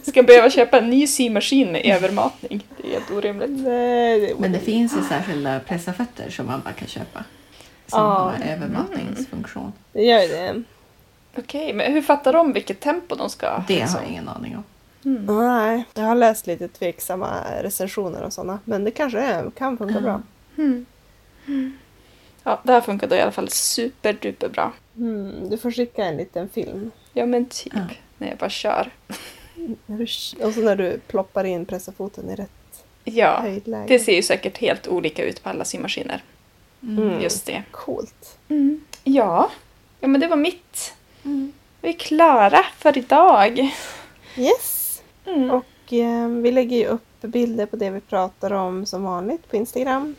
Ska jag behöva köpa en ny symaskin med övermatning? Det är helt orimligt. Nej, det är Men det finns ju särskilda pressafötter som man bara kan köpa. Som Ja. har övermatningsfunktion. Det gör det. Okej, men hur fattar de vilket tempo de ska? Det liksom? har jag ingen aning om. Nej, jag har läst lite tveksamma recensioner och sådana. Men det kanske är, kan funka bra. Mm. Ja, det här funkade i alla fall superduper bra. Mm, du får skicka en liten film. Ja, men typ. Ja. När jag bara kör. När du, och så när du ploppar in pressafoten i rätt Ja, höjdläge. det ser ju säkert helt olika ut på alla symaskiner. Mm. Just det. Coolt. Ja. ja, men det var mitt. Mm. Vi är klara för idag. Yes! Mm. Och eh, vi lägger ju upp bilder på det vi pratar om som vanligt på Instagram.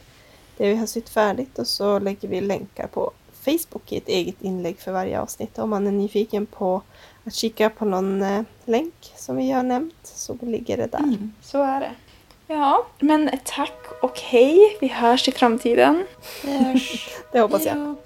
Det vi har sytt färdigt och så lägger vi länkar på Facebook i ett eget inlägg för varje avsnitt. Om man är nyfiken på att kika på någon eh, länk som vi har nämnt så ligger det där. Mm. Så är det. Ja, men tack och hej. Vi hörs i framtiden. Hörs. *laughs* Det hoppas jag.